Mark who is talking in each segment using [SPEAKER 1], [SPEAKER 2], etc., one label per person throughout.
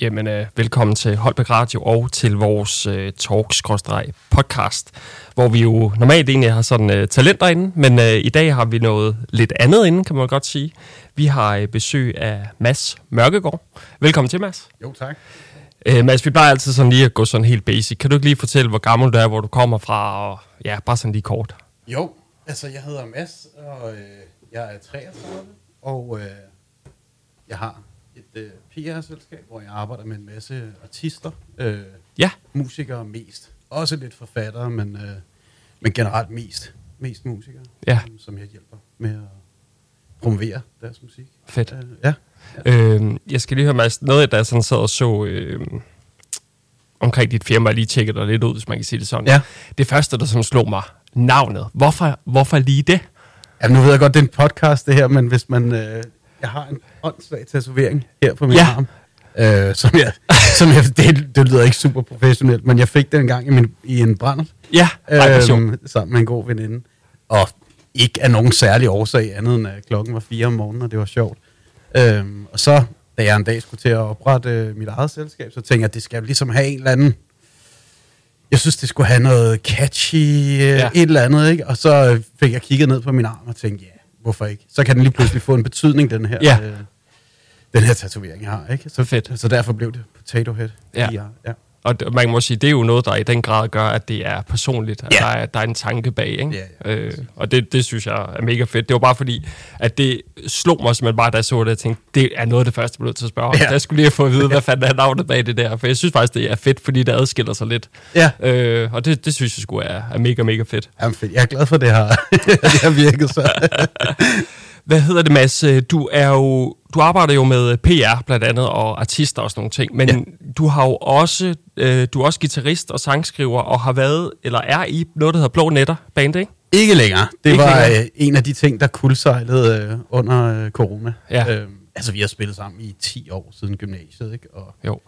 [SPEAKER 1] Jamen, øh, velkommen til Holbæk Radio og til vores øh, talk-podcast, hvor vi jo normalt egentlig har sådan øh, talenter inde, men øh, i dag har vi noget lidt andet inde, kan man godt sige. Vi har øh, besøg af Mads Mørkegaard. Velkommen til, Mads.
[SPEAKER 2] Jo, tak.
[SPEAKER 1] Øh, Mads, vi plejer altid sådan lige at gå sådan helt basic. Kan du ikke lige fortælle, hvor gammel du er, hvor du kommer fra, og ja, bare sådan lige kort.
[SPEAKER 2] Jo, altså jeg hedder Mads, og øh, jeg er 33, og øh, jeg har et øh, PR-selskab, hvor jeg arbejder med en masse artister, øh,
[SPEAKER 1] Ja,
[SPEAKER 2] musikere mest. Også lidt forfattere, men, øh, men generelt mest, mest musikere,
[SPEAKER 1] Ja.
[SPEAKER 2] som, som jeg hjælper med at promovere deres musik.
[SPEAKER 1] fedt.
[SPEAKER 2] Øh, ja.
[SPEAKER 1] Øh, jeg skal lige høre, Mads, noget, der sådan sad og så øh, omkring dit firma, jeg lige tjekkede dig lidt ud, hvis man kan sige det sådan.
[SPEAKER 2] Ja.
[SPEAKER 1] Det første, der sådan slog mig, navnet. Hvorfor, hvorfor lige det?
[SPEAKER 2] ja. nu ved jeg godt, det er en podcast det her, men hvis man... Øh, jeg har en åndssvag tatovering her på min
[SPEAKER 1] Ja.
[SPEAKER 2] arm. Øh, som jeg, som jeg, det, det lyder ikke super professionelt, men jeg fik den en gang i, min, i en brændert.
[SPEAKER 1] Ja, Ej,
[SPEAKER 2] øhm, sammen med en god veninde. Og ikke af nogen særlig årsag, andet end at klokken var fire om morgenen, og det var sjovt. Øhm, og så, da jeg en dag skulle til at oprette øh, mit eget selskab, så tænkte jeg, at det skal ligesom have en eller anden... Jeg synes, det skulle have noget catchy, øh,
[SPEAKER 1] Ja.
[SPEAKER 2] et eller andet, ikke? Og så fik jeg kigget ned på min arm og tænkte, ja, hvorfor ikke? Så kan den lige pludselig få en betydning, den her,
[SPEAKER 1] Ja.
[SPEAKER 2] øh, den her tatovering, jeg har, ikke? Så,
[SPEAKER 1] Fedt.
[SPEAKER 2] Så derfor blev det Potato Head.
[SPEAKER 1] Ja.
[SPEAKER 2] Ja.
[SPEAKER 1] Og man må sige, det er jo noget, der i den grad gør, at det er personligt. At
[SPEAKER 2] Ja.
[SPEAKER 1] der, er, der er en tanke bag, ikke?
[SPEAKER 2] Ja, ja,
[SPEAKER 1] øh, og det, det synes jeg er mega fedt. Det var bare fordi, at det slog mig simpelthen bare, da jeg så det, jeg tænkte, det er noget af det første, jeg blev til at spørge om.
[SPEAKER 2] Ja.
[SPEAKER 1] Jeg skulle lige fået at vide, hvad fanden er navnet bag det der. For jeg synes faktisk, det er fedt, fordi det adskiller sig lidt.
[SPEAKER 2] Ja.
[SPEAKER 1] Øh, og det, det synes jeg sgu er, er mega, mega fedt.
[SPEAKER 2] Jamen, fedt. Jeg er glad for, det har, det har virket så.
[SPEAKER 1] Hvad hedder det, Mads? Du, er jo, du arbejder jo med PR blandt andet, og artister og sådan nogle ting, men ja. du har jo også, øh, du er også guitarist og sangskriver, og har været, eller er i noget, der hedder Blå Netter Band, ikke?
[SPEAKER 2] Ikke længere. Det
[SPEAKER 1] Ikke
[SPEAKER 2] var
[SPEAKER 1] længere?
[SPEAKER 2] øh, en af de ting, der kuldsejlede øh, under øh, corona.
[SPEAKER 1] Ja.
[SPEAKER 2] Øhm, altså, vi har spillet sammen i 10 år siden gymnasiet, ikke? Og
[SPEAKER 1] Jo.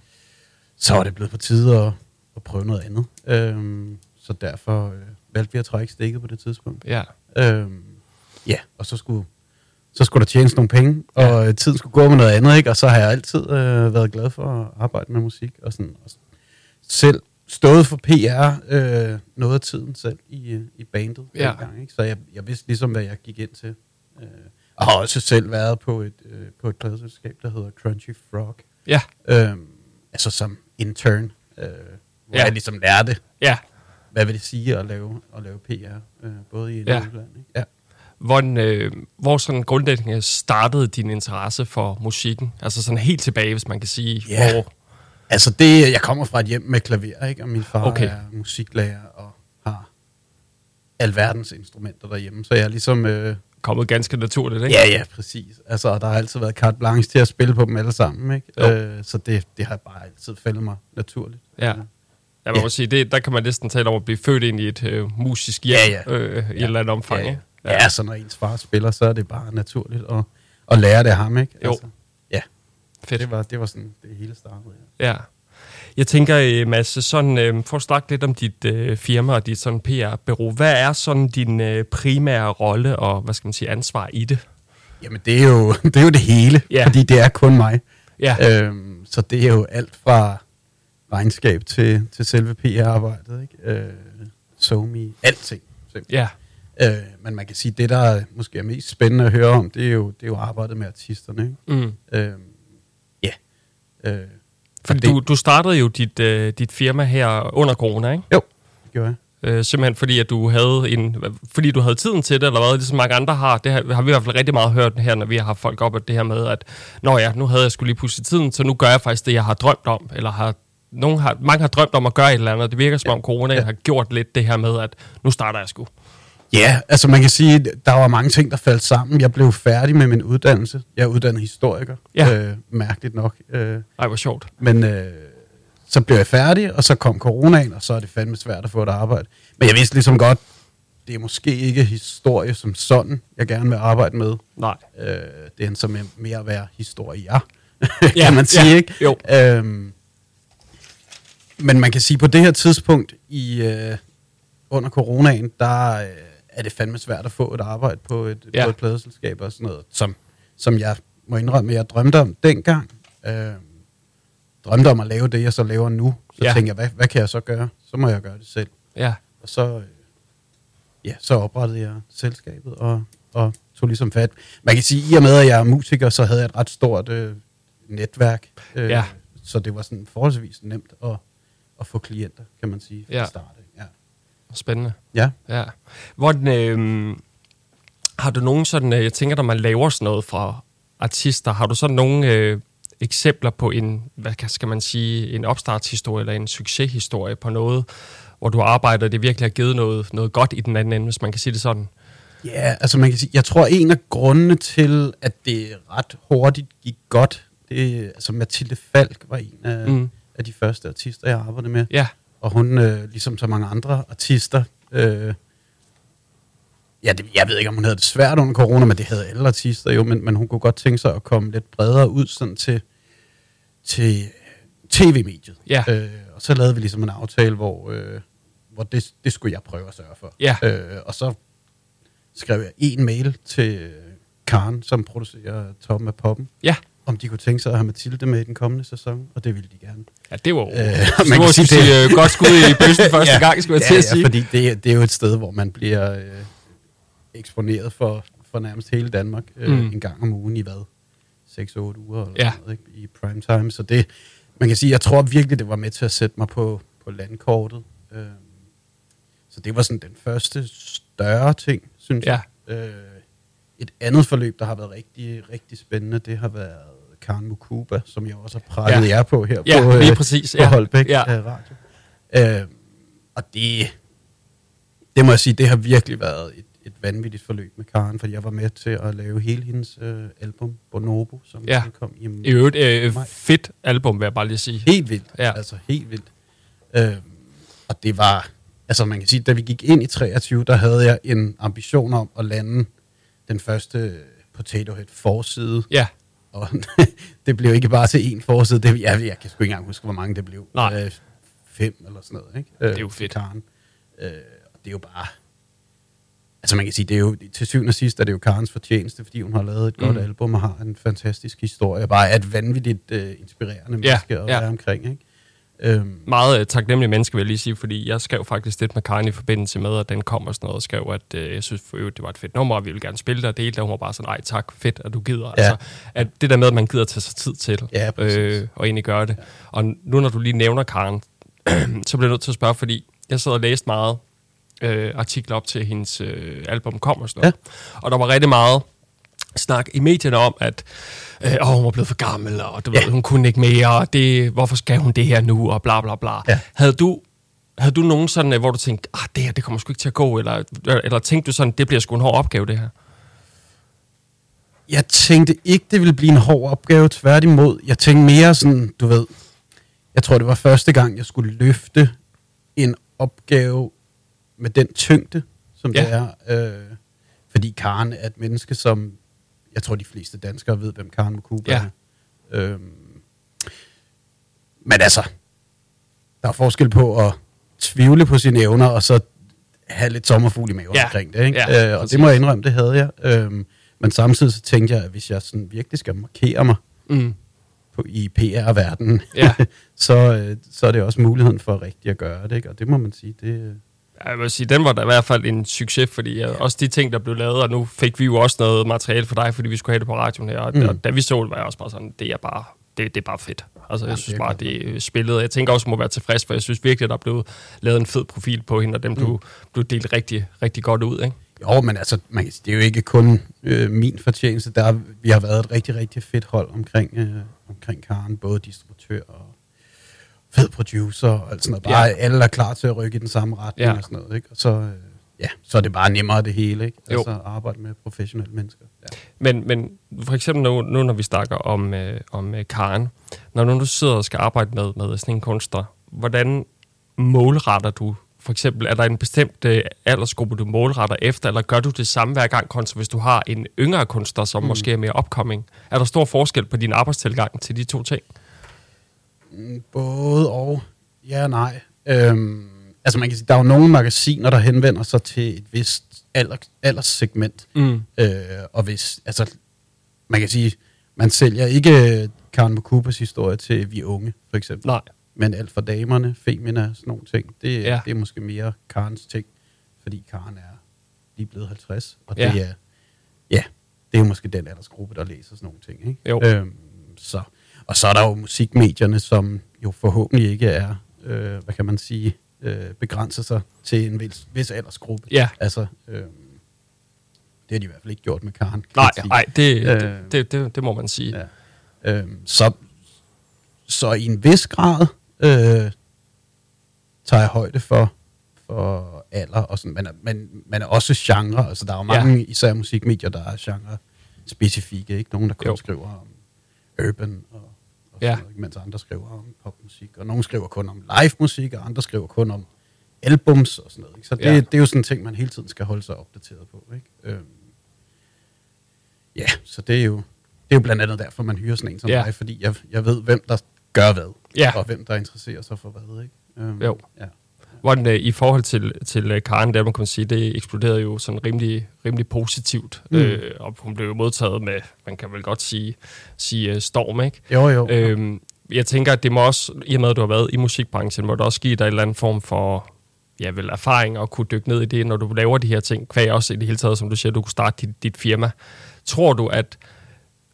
[SPEAKER 2] så var det blevet på tide at, at prøve noget andet. Øhm, så derfor øh, valgte vi at trække stikket på det tidspunkt.
[SPEAKER 1] Ja.
[SPEAKER 2] Øhm, ja, og så skulle, så skulle der tjenes nogle penge, og øh, tiden skulle gå med noget andet, ikke? Og så har jeg altid øh, været glad for at arbejde med musik, og, sådan, og sådan, selv stået for PR øh, noget af tiden selv i, øh, i bandet
[SPEAKER 1] Ja.
[SPEAKER 2] dengang, ikke? Så jeg, jeg vidste ligesom, hvad jeg gik ind til. Øh, og har også selv været på et, øh, på et pladeselskab, der hedder Crunchy Frog.
[SPEAKER 1] Ja.
[SPEAKER 2] Øh, altså som intern, øh, hvor
[SPEAKER 1] Ja.
[SPEAKER 2] jeg ligesom lærte,
[SPEAKER 1] Ja.
[SPEAKER 2] hvad vil det sige at lave, at lave PR, øh, både i
[SPEAKER 1] Ja.
[SPEAKER 2] og udland. Ikke? Ja.
[SPEAKER 1] Hvordan, øh, hvor sådan grundlæggende startede din interesse for musikken? Altså sådan helt tilbage, hvis man kan sige,
[SPEAKER 2] Ja.
[SPEAKER 1] hvor...
[SPEAKER 2] Altså det, jeg kommer fra et hjem med klaver, ikke? og min far
[SPEAKER 1] Okay.
[SPEAKER 2] er musiklærer og har alverdens instrumenter derhjemme, så jeg er ligesom... Øh,
[SPEAKER 1] kommet ganske naturligt, ikke?
[SPEAKER 2] ja, ja, præcis. Altså, der har altid været carte blanche til at spille på dem alle sammen, ikke?
[SPEAKER 1] Jo.
[SPEAKER 2] Øh, så det, det har bare altid faldet mig naturligt.
[SPEAKER 1] Ja. Ja, man
[SPEAKER 2] Ja.
[SPEAKER 1] må sige, det, der kan man næsten tale om at blive født ind i et øh, musisk hjem
[SPEAKER 2] Ja, ja.
[SPEAKER 1] Øh, i et
[SPEAKER 2] Ja.
[SPEAKER 1] eller andet omfang.
[SPEAKER 2] Ja,
[SPEAKER 1] ikke?
[SPEAKER 2] ja. ja, så når ens far spiller, så er det bare naturligt at, at lære det af ham, ikke?
[SPEAKER 1] Jo.
[SPEAKER 2] Altså, ja,
[SPEAKER 1] Fedt.
[SPEAKER 2] det var, det var sådan, det hele startede. Ja.
[SPEAKER 1] Ja. Jeg tænker, øh, Mads, sådan, øh, for at snakke lidt om dit øh, firma og dit sådan PR-bureau. Hvad er sådan din øh, primære rolle og, hvad skal man sige, ansvar i det?
[SPEAKER 2] Jamen, det er jo det, er jo det hele,
[SPEAKER 1] Ja.
[SPEAKER 2] fordi det er kun mig.
[SPEAKER 1] Ja,
[SPEAKER 2] Øhm, så det er jo alt fra regnskab til, til selve PR-arbejdet, ikke? Øh, SoMe, alting. simpelthen.
[SPEAKER 1] ja,
[SPEAKER 2] Øh, men man kan sige, det der er måske er mest spændende at høre om, det er jo, det er jo arbejdet med artisterne, ikke?
[SPEAKER 1] mm.
[SPEAKER 2] Øh, ja. Øh,
[SPEAKER 1] Fordi
[SPEAKER 2] det-
[SPEAKER 1] du, du startede jo dit, øh, dit firma her under corona, ikke?
[SPEAKER 2] Jo, det gjorde jeg.
[SPEAKER 1] Øh, simpelthen fordi, at du havde en, fordi du havde tiden til det, eller hvad, ligesom mange andre har. Det har, har vi i hvert fald rigtig meget hørt her, når vi har haft folk op, at det her med, at Nå ja, nu havde jeg skulle lige pludselig tiden, så nu gør jeg faktisk det, jeg har drømt om, eller har, nogen har, mange har drømt om at gøre et eller andet. Det virker som om corona
[SPEAKER 2] Ja.
[SPEAKER 1] har gjort lidt det her med, at nu starter jeg sgu.
[SPEAKER 2] Ja, altså man kan sige, der var mange ting, der faldt sammen. Jeg blev færdig med min uddannelse. Jeg er uddannet historiker,
[SPEAKER 1] Ja.
[SPEAKER 2] øh, mærkeligt nok. Øh,
[SPEAKER 1] Ej, hvor sjovt.
[SPEAKER 2] Men øh, så blev jeg færdig, og så kom coronaen, og så er det fandme svært at få et arbejde. Men jeg vidste ligesom godt, det er måske ikke historie som sådan, jeg gerne vil arbejde med.
[SPEAKER 1] Nej.
[SPEAKER 2] Øh, det er så mere at være historier,
[SPEAKER 1] Ja,
[SPEAKER 2] kan man sige,
[SPEAKER 1] ja,
[SPEAKER 2] ikke?
[SPEAKER 1] jo.
[SPEAKER 2] Øhm, men man kan sige, på det her tidspunkt i øh, under coronaen, der øh, er det fandme svært at få et arbejde på et,
[SPEAKER 1] Ja.
[SPEAKER 2] på et pladeselskab og sådan noget, som, som jeg må indrømme, jeg drømte om dengang. Øh, drømte om at lave det, jeg så laver nu. Så
[SPEAKER 1] Ja.
[SPEAKER 2] tænkte jeg, hvad, hvad kan jeg så gøre? Så må jeg gøre det selv.
[SPEAKER 1] Ja,
[SPEAKER 2] Og så, øh, ja, så oprettede jeg selskabet og, og tog ligesom fat. Man kan sige, at i og med, at jeg er musiker, så havde jeg et ret stort øh, netværk. Øh,
[SPEAKER 1] Ja.
[SPEAKER 2] Så det var sådan forholdsvis nemt at, at få klienter, kan man sige, fra
[SPEAKER 1] ja.
[SPEAKER 2] start.
[SPEAKER 1] Spændende.
[SPEAKER 2] ja.
[SPEAKER 1] Ja. Hvordan, øh, har du nogen sådan, øh, jeg tænker, når man laver sådan noget fra artister, har du sådan nogle øh, eksempler på en, hvad skal man sige, en opstartshistorie eller en succeshistorie på noget, hvor du arbejder, og det virkelig har givet noget, noget godt i den anden ende, hvis man kan sige det sådan?
[SPEAKER 2] Ja, altså man kan sige, jeg tror en af grundene til, at det ret hurtigt gik godt, det altså Mathilde Falk var en af,
[SPEAKER 1] mm.
[SPEAKER 2] af de første artister, jeg arbejdede med.
[SPEAKER 1] Ja,
[SPEAKER 2] Og hun, øh, ligesom så mange andre artister, øh, ja, det, jeg ved ikke, om hun havde det svært under corona, men det havde alle artister jo, men, men hun kunne godt tænke sig at komme lidt bredere ud sådan til, til tv-mediet.
[SPEAKER 1] Ja.
[SPEAKER 2] Øh, og så lavede vi ligesom en aftale, hvor, øh, hvor det, det skulle jeg prøve at sørge for.
[SPEAKER 1] Ja.
[SPEAKER 2] Øh, og så skrev jeg en mail til Karen, som producerer Toppen af Poppen,
[SPEAKER 1] ja.
[SPEAKER 2] Om de kunne tænke sig at have Mathilde med i den kommende sæson, og det ville de gerne.
[SPEAKER 1] Ja, det var
[SPEAKER 2] Øh, man kan sige, det-
[SPEAKER 1] øh, godt skud i bøssen første ja, gang, skulle jeg
[SPEAKER 2] ja,
[SPEAKER 1] til at
[SPEAKER 2] ja,
[SPEAKER 1] sige.
[SPEAKER 2] fordi det, det er jo et sted, hvor man bliver øh, eksponeret for, for nærmest hele Danmark øh,
[SPEAKER 1] Mm.
[SPEAKER 2] en gang om ugen i hvad? 6-8 uger eller
[SPEAKER 1] Ja.
[SPEAKER 2] ja. noget, ikke? i prime time. Så det, man kan sige, jeg tror virkelig, det var med til at sætte mig på, på landkortet. Øh, så det var sådan den første større ting, synes
[SPEAKER 1] Ja.
[SPEAKER 2] jeg. Øh, et andet forløb, der har været rigtig, rigtig spændende, det har været Karen Mukuba, som jeg også har prættet
[SPEAKER 1] Ja.
[SPEAKER 2] jer på her
[SPEAKER 1] Ja,
[SPEAKER 2] på,
[SPEAKER 1] lige
[SPEAKER 2] øh,
[SPEAKER 1] præcis,
[SPEAKER 2] på
[SPEAKER 1] ja.
[SPEAKER 2] Holbæk
[SPEAKER 1] Ja.
[SPEAKER 2] øh, Radio. Øh, og det, det må jeg sige, det har virkelig været et, et vanvittigt forløb med Karen, fordi jeg var med til at lave hele hendes øh, album, Bonobo, som
[SPEAKER 1] Ja.
[SPEAKER 2] kom i
[SPEAKER 1] I øvrigt, øh, fedt album, vil jeg bare lige sige.
[SPEAKER 2] Helt vildt.
[SPEAKER 1] Ja.
[SPEAKER 2] Altså helt vildt. Øhm, og det var, altså man kan sige, da vi gik ind i 23, der havde jeg en ambition om at lande den første Potato Head forside.
[SPEAKER 1] Ja,
[SPEAKER 2] Og det blev ikke bare til én forside. Det, jeg, jeg kan sgu ikke engang huske, hvor mange det blev.
[SPEAKER 1] Nej.
[SPEAKER 2] Øh, fem eller sådan noget. Ikke? Øh,
[SPEAKER 1] er jo
[SPEAKER 2] til
[SPEAKER 1] fedt.
[SPEAKER 2] Karen. Øh, og det er jo bare... Altså man kan sige, det er jo til syvende og sidst er det jo Karens fortjeneste, fordi hun har lavet et godt
[SPEAKER 1] Mm.
[SPEAKER 2] album og har en fantastisk historie. Bare er et vanvittigt øh, inspirerende
[SPEAKER 1] Ja,
[SPEAKER 2] menneske at
[SPEAKER 1] ja.
[SPEAKER 2] være omkring. Ikke? Øhm,
[SPEAKER 1] meget øh, taknemmelig menneske, vil jeg lige sige, fordi jeg skrev faktisk lidt med Karen i forbindelse med, at den kom og sådan noget, og skrev, at øh, jeg synes for øvrigt, det var et fedt nummer, og vi ville gerne spille det, og det hele, og hun var bare sådan, nej tak, fedt, at du gider.
[SPEAKER 2] Ja.
[SPEAKER 1] Altså, at det der med, at man gider tage sig tid til,
[SPEAKER 2] Ja, præcis.
[SPEAKER 1] øh, og egentlig gøre det. Og nu, når du lige nævner Karen, så bliver jeg nødt til at spørge, fordi jeg sad og læste meget øh, artikler op til hendes øh, album kom og sådan noget. Ja. Og der var rigtig meget snak i medierne om, at øh, åh, hun var blevet for gammel, og du ja.
[SPEAKER 2] Ja.
[SPEAKER 1] ved, hun kunne ikke mere, og det, hvorfor skal hun det her nu, og bla bla bla.
[SPEAKER 2] Ja.
[SPEAKER 1] Havde du havde du nogen sådan, øh, hvor du tænkte, ah, det her, det kommer sgu ikke til at gå, eller, eller tænkte du sådan, det bliver sgu en hård opgave, det her?
[SPEAKER 2] Jeg tænkte ikke, det ville blive en hård opgave, tværtimod. Jeg tænkte mere sådan, du ved, jeg tror, det var første gang, jeg skulle løfte en opgave med den tyngde, som
[SPEAKER 1] Ja.
[SPEAKER 2] det er. Øh, fordi Karen er et menneske, som jeg tror, de fleste danskere ved, hvem Karen Mukuba
[SPEAKER 1] Ja.
[SPEAKER 2] er. Øhm, men altså, der er forskel på at tvivle på sine evner, og så have lidt sommerfugl i maven
[SPEAKER 1] Ja.
[SPEAKER 2] omkring det. Ikke?
[SPEAKER 1] Ja,
[SPEAKER 2] øh, og
[SPEAKER 1] præcis.
[SPEAKER 2] det må jeg indrømme, det havde jeg. Øhm, men samtidig så tænkte jeg, at hvis jeg sådan virkelig skal markere mig
[SPEAKER 1] Mm.
[SPEAKER 2] på, i PR-verdenen,
[SPEAKER 1] Ja.
[SPEAKER 2] så, øh, så er det også muligheden for rigtigt at gøre det. Ikke? Og det må man sige, det...
[SPEAKER 1] Ja, Jeg vil sige, den var da i hvert fald en succes, fordi ja. også de ting, der blev lavet, og nu fik vi jo også noget materiale for dig, fordi vi skulle have det på radioen her, og, mm.
[SPEAKER 2] Mm.
[SPEAKER 1] og da vi så det, var jeg også bare sådan, det er bare, det, det er bare fedt. Altså, jeg
[SPEAKER 2] Jamen,
[SPEAKER 1] synes
[SPEAKER 2] det er
[SPEAKER 1] bare, det er spillet. Jeg tænker også, at må være tilfreds, for jeg synes virkelig, at der blev lavet en fed profil på hende, og den blev, blev delt rigtig, rigtig godt ud, ikke?
[SPEAKER 2] Jo, men altså, man det er jo ikke kun øh, min fortjeneste. Der, er- vi har været et rigtig, rigtig fedt hold omkring, øh, omkring Karen. Både distributør og fed producer og sådan noget. Bare
[SPEAKER 1] Ja.
[SPEAKER 2] alle er klar til at rykke i den samme retning
[SPEAKER 1] Ja.
[SPEAKER 2] og sådan noget. Ikke? Og så, øh, ja, så er det bare nemmere det hele. Ikke?
[SPEAKER 1] Jo.
[SPEAKER 2] Altså at arbejde med professionelle mennesker. Ja.
[SPEAKER 1] Men, men for eksempel nu, nu når vi snakker om, øh, om øh, Karen, når nu du sidder og skal arbejde med, med sådan en kunstner, hvordan målretter du? For eksempel, er der en bestemt øh, aldersgruppe, du målretter efter, eller gør du det samme hver gang, kontra hvis du har en yngre kunstner, som mm. måske er mere upcoming? Er der stor forskel på din arbejdstilgang til de to ting?
[SPEAKER 2] Mm, Både og. Ja og nej. Øhm, altså man kan sige, der er jo nogle magasiner, der henvender sig til et vist alder, alderssegment.
[SPEAKER 1] Mm.
[SPEAKER 2] Øh, og hvis, altså, man kan sige, man sælger ikke Karen Mukupas historie til Vi Unge, for eksempel.
[SPEAKER 1] Nej.
[SPEAKER 2] Men alt for damerne, Femina, sådan nogle ting, det,
[SPEAKER 1] Ja.
[SPEAKER 2] det er måske mere Karens ting, fordi Karen er lige blevet 50, og
[SPEAKER 1] Ja.
[SPEAKER 2] det er, ja, det er måske den aldersgruppe, der læser sådan nogle ting, ikke?
[SPEAKER 1] Jo.
[SPEAKER 2] Øhm, så. Og så er der jo musikmedierne, som jo forhåbentlig ikke er, øh, hvad kan man sige, øh, begrænser sig til en vis, vis aldersgruppe.
[SPEAKER 1] Ja.
[SPEAKER 2] Altså, øh, det har de i hvert fald ikke gjort med Karen.
[SPEAKER 1] Nej,
[SPEAKER 2] man
[SPEAKER 1] nej det,
[SPEAKER 2] Øh.
[SPEAKER 1] det, det, det, det må man sige.
[SPEAKER 2] Ja. Øhm, så, så i en vis grad øh, tager jeg højde for, for alder, og sådan, men, er- men, men er også genre. Altså, der er jo mange, ja. især musikmedier, der er genre specifikke. Ikke nogen, der kun
[SPEAKER 1] jo.
[SPEAKER 2] skriver om urban og, og
[SPEAKER 1] Ja.
[SPEAKER 2] sådan noget, mens andre skriver om popmusik. Og nogle skriver kun om live musik, og andre skriver kun om albums og sådan noget. Ikke? Så det,
[SPEAKER 1] Ja.
[SPEAKER 2] ja. det er jo sådan en ting, man hele tiden skal holde sig opdateret på. Ikke? Øhm, ja, så det er jo det er jo blandt andet derfor, man hyrer sådan en som
[SPEAKER 1] Ja.
[SPEAKER 2] ja. mig, fordi jeg, jeg ved, hvem der gør hvad,
[SPEAKER 1] Ja.
[SPEAKER 2] og hvem der interesserer sig for hvad. Ikke? Øhm,
[SPEAKER 1] Jo.
[SPEAKER 2] Ja.
[SPEAKER 1] Hvordan øh, i forhold til, til øh, Karen, der man kan sige, det eksploderede jo sådan rimelig, rimelig positivt. Mm. Øh, og hun blev jo modtaget med, man kan vel godt sige, sige uh, storm, ikke?
[SPEAKER 2] Jo, jo.
[SPEAKER 1] Øhm, jeg tænker, at det må også, i og med at du har været i musikbranchen, må det også give dig en eller anden form for ja, vel erfaring og kunne dykke ned i det, når du laver de her ting. Kvæg også i det hele taget, som du siger, du kunne starte dit, dit firma. Tror du, at,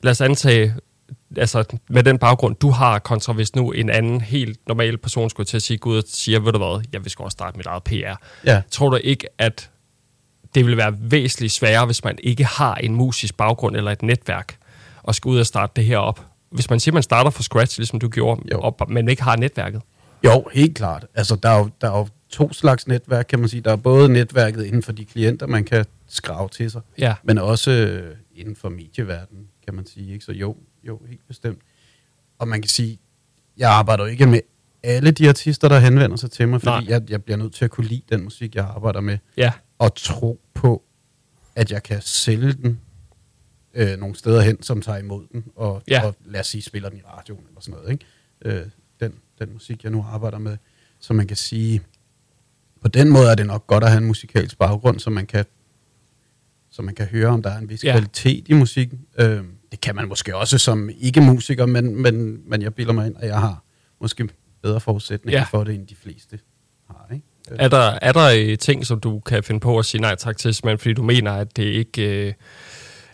[SPEAKER 1] lad os antage, altså med den baggrund, du har, kontra hvis nu en anden helt normal person skulle til at sige, Gud siger, ved du hvad, jeg vil sgu også starte mit eget PR.
[SPEAKER 2] Ja.
[SPEAKER 1] Tror du ikke, at det vil være væsentligt sværere, hvis man ikke har en musisk baggrund eller et netværk, og skal ud og starte det her op? Hvis man siger, man starter fra scratch, ligesom du gjorde,
[SPEAKER 2] Jo.
[SPEAKER 1] op, men ikke har netværket.
[SPEAKER 2] Jo, helt klart. Altså, der er jo, der er jo to slags netværk, kan man sige. Der er både netværket inden for de klienter, man kan skrave til sig,
[SPEAKER 1] Ja,
[SPEAKER 2] men også øh, inden for medieverdenen, kan man sige. Ikke? Så jo, jo, helt bestemt. Og man kan sige, jeg arbejder jo ikke med alle de artister, der henvender sig til mig, fordi
[SPEAKER 1] Nej.
[SPEAKER 2] jeg, jeg bliver nødt til at kunne lide den musik, jeg arbejder med,
[SPEAKER 1] ja,
[SPEAKER 2] og tro på, at jeg kan sælge den øh, nogle steder hen, som tager imod den, og,
[SPEAKER 1] Ja.
[SPEAKER 2] og lad os sige, spiller den i radioen eller sådan noget. Ikke? Øh, den, den musik, jeg nu arbejder med. Så man kan sige, på den måde er det nok godt at have en musikalsk baggrund, så man kan, så man kan høre, om der er en vis
[SPEAKER 1] Ja.
[SPEAKER 2] kvalitet i musikken. Øh, det kan man måske også som ikke-musiker, men, men, men jeg bilder mig ind, at jeg har måske bedre forudsætninger
[SPEAKER 1] Ja.
[SPEAKER 2] for det, end de fleste har. Ikke? Øh,
[SPEAKER 1] Er der, er der øh, ting, som du kan finde på at sige nej tak til, simpelthen fordi du mener, at det ikke øh,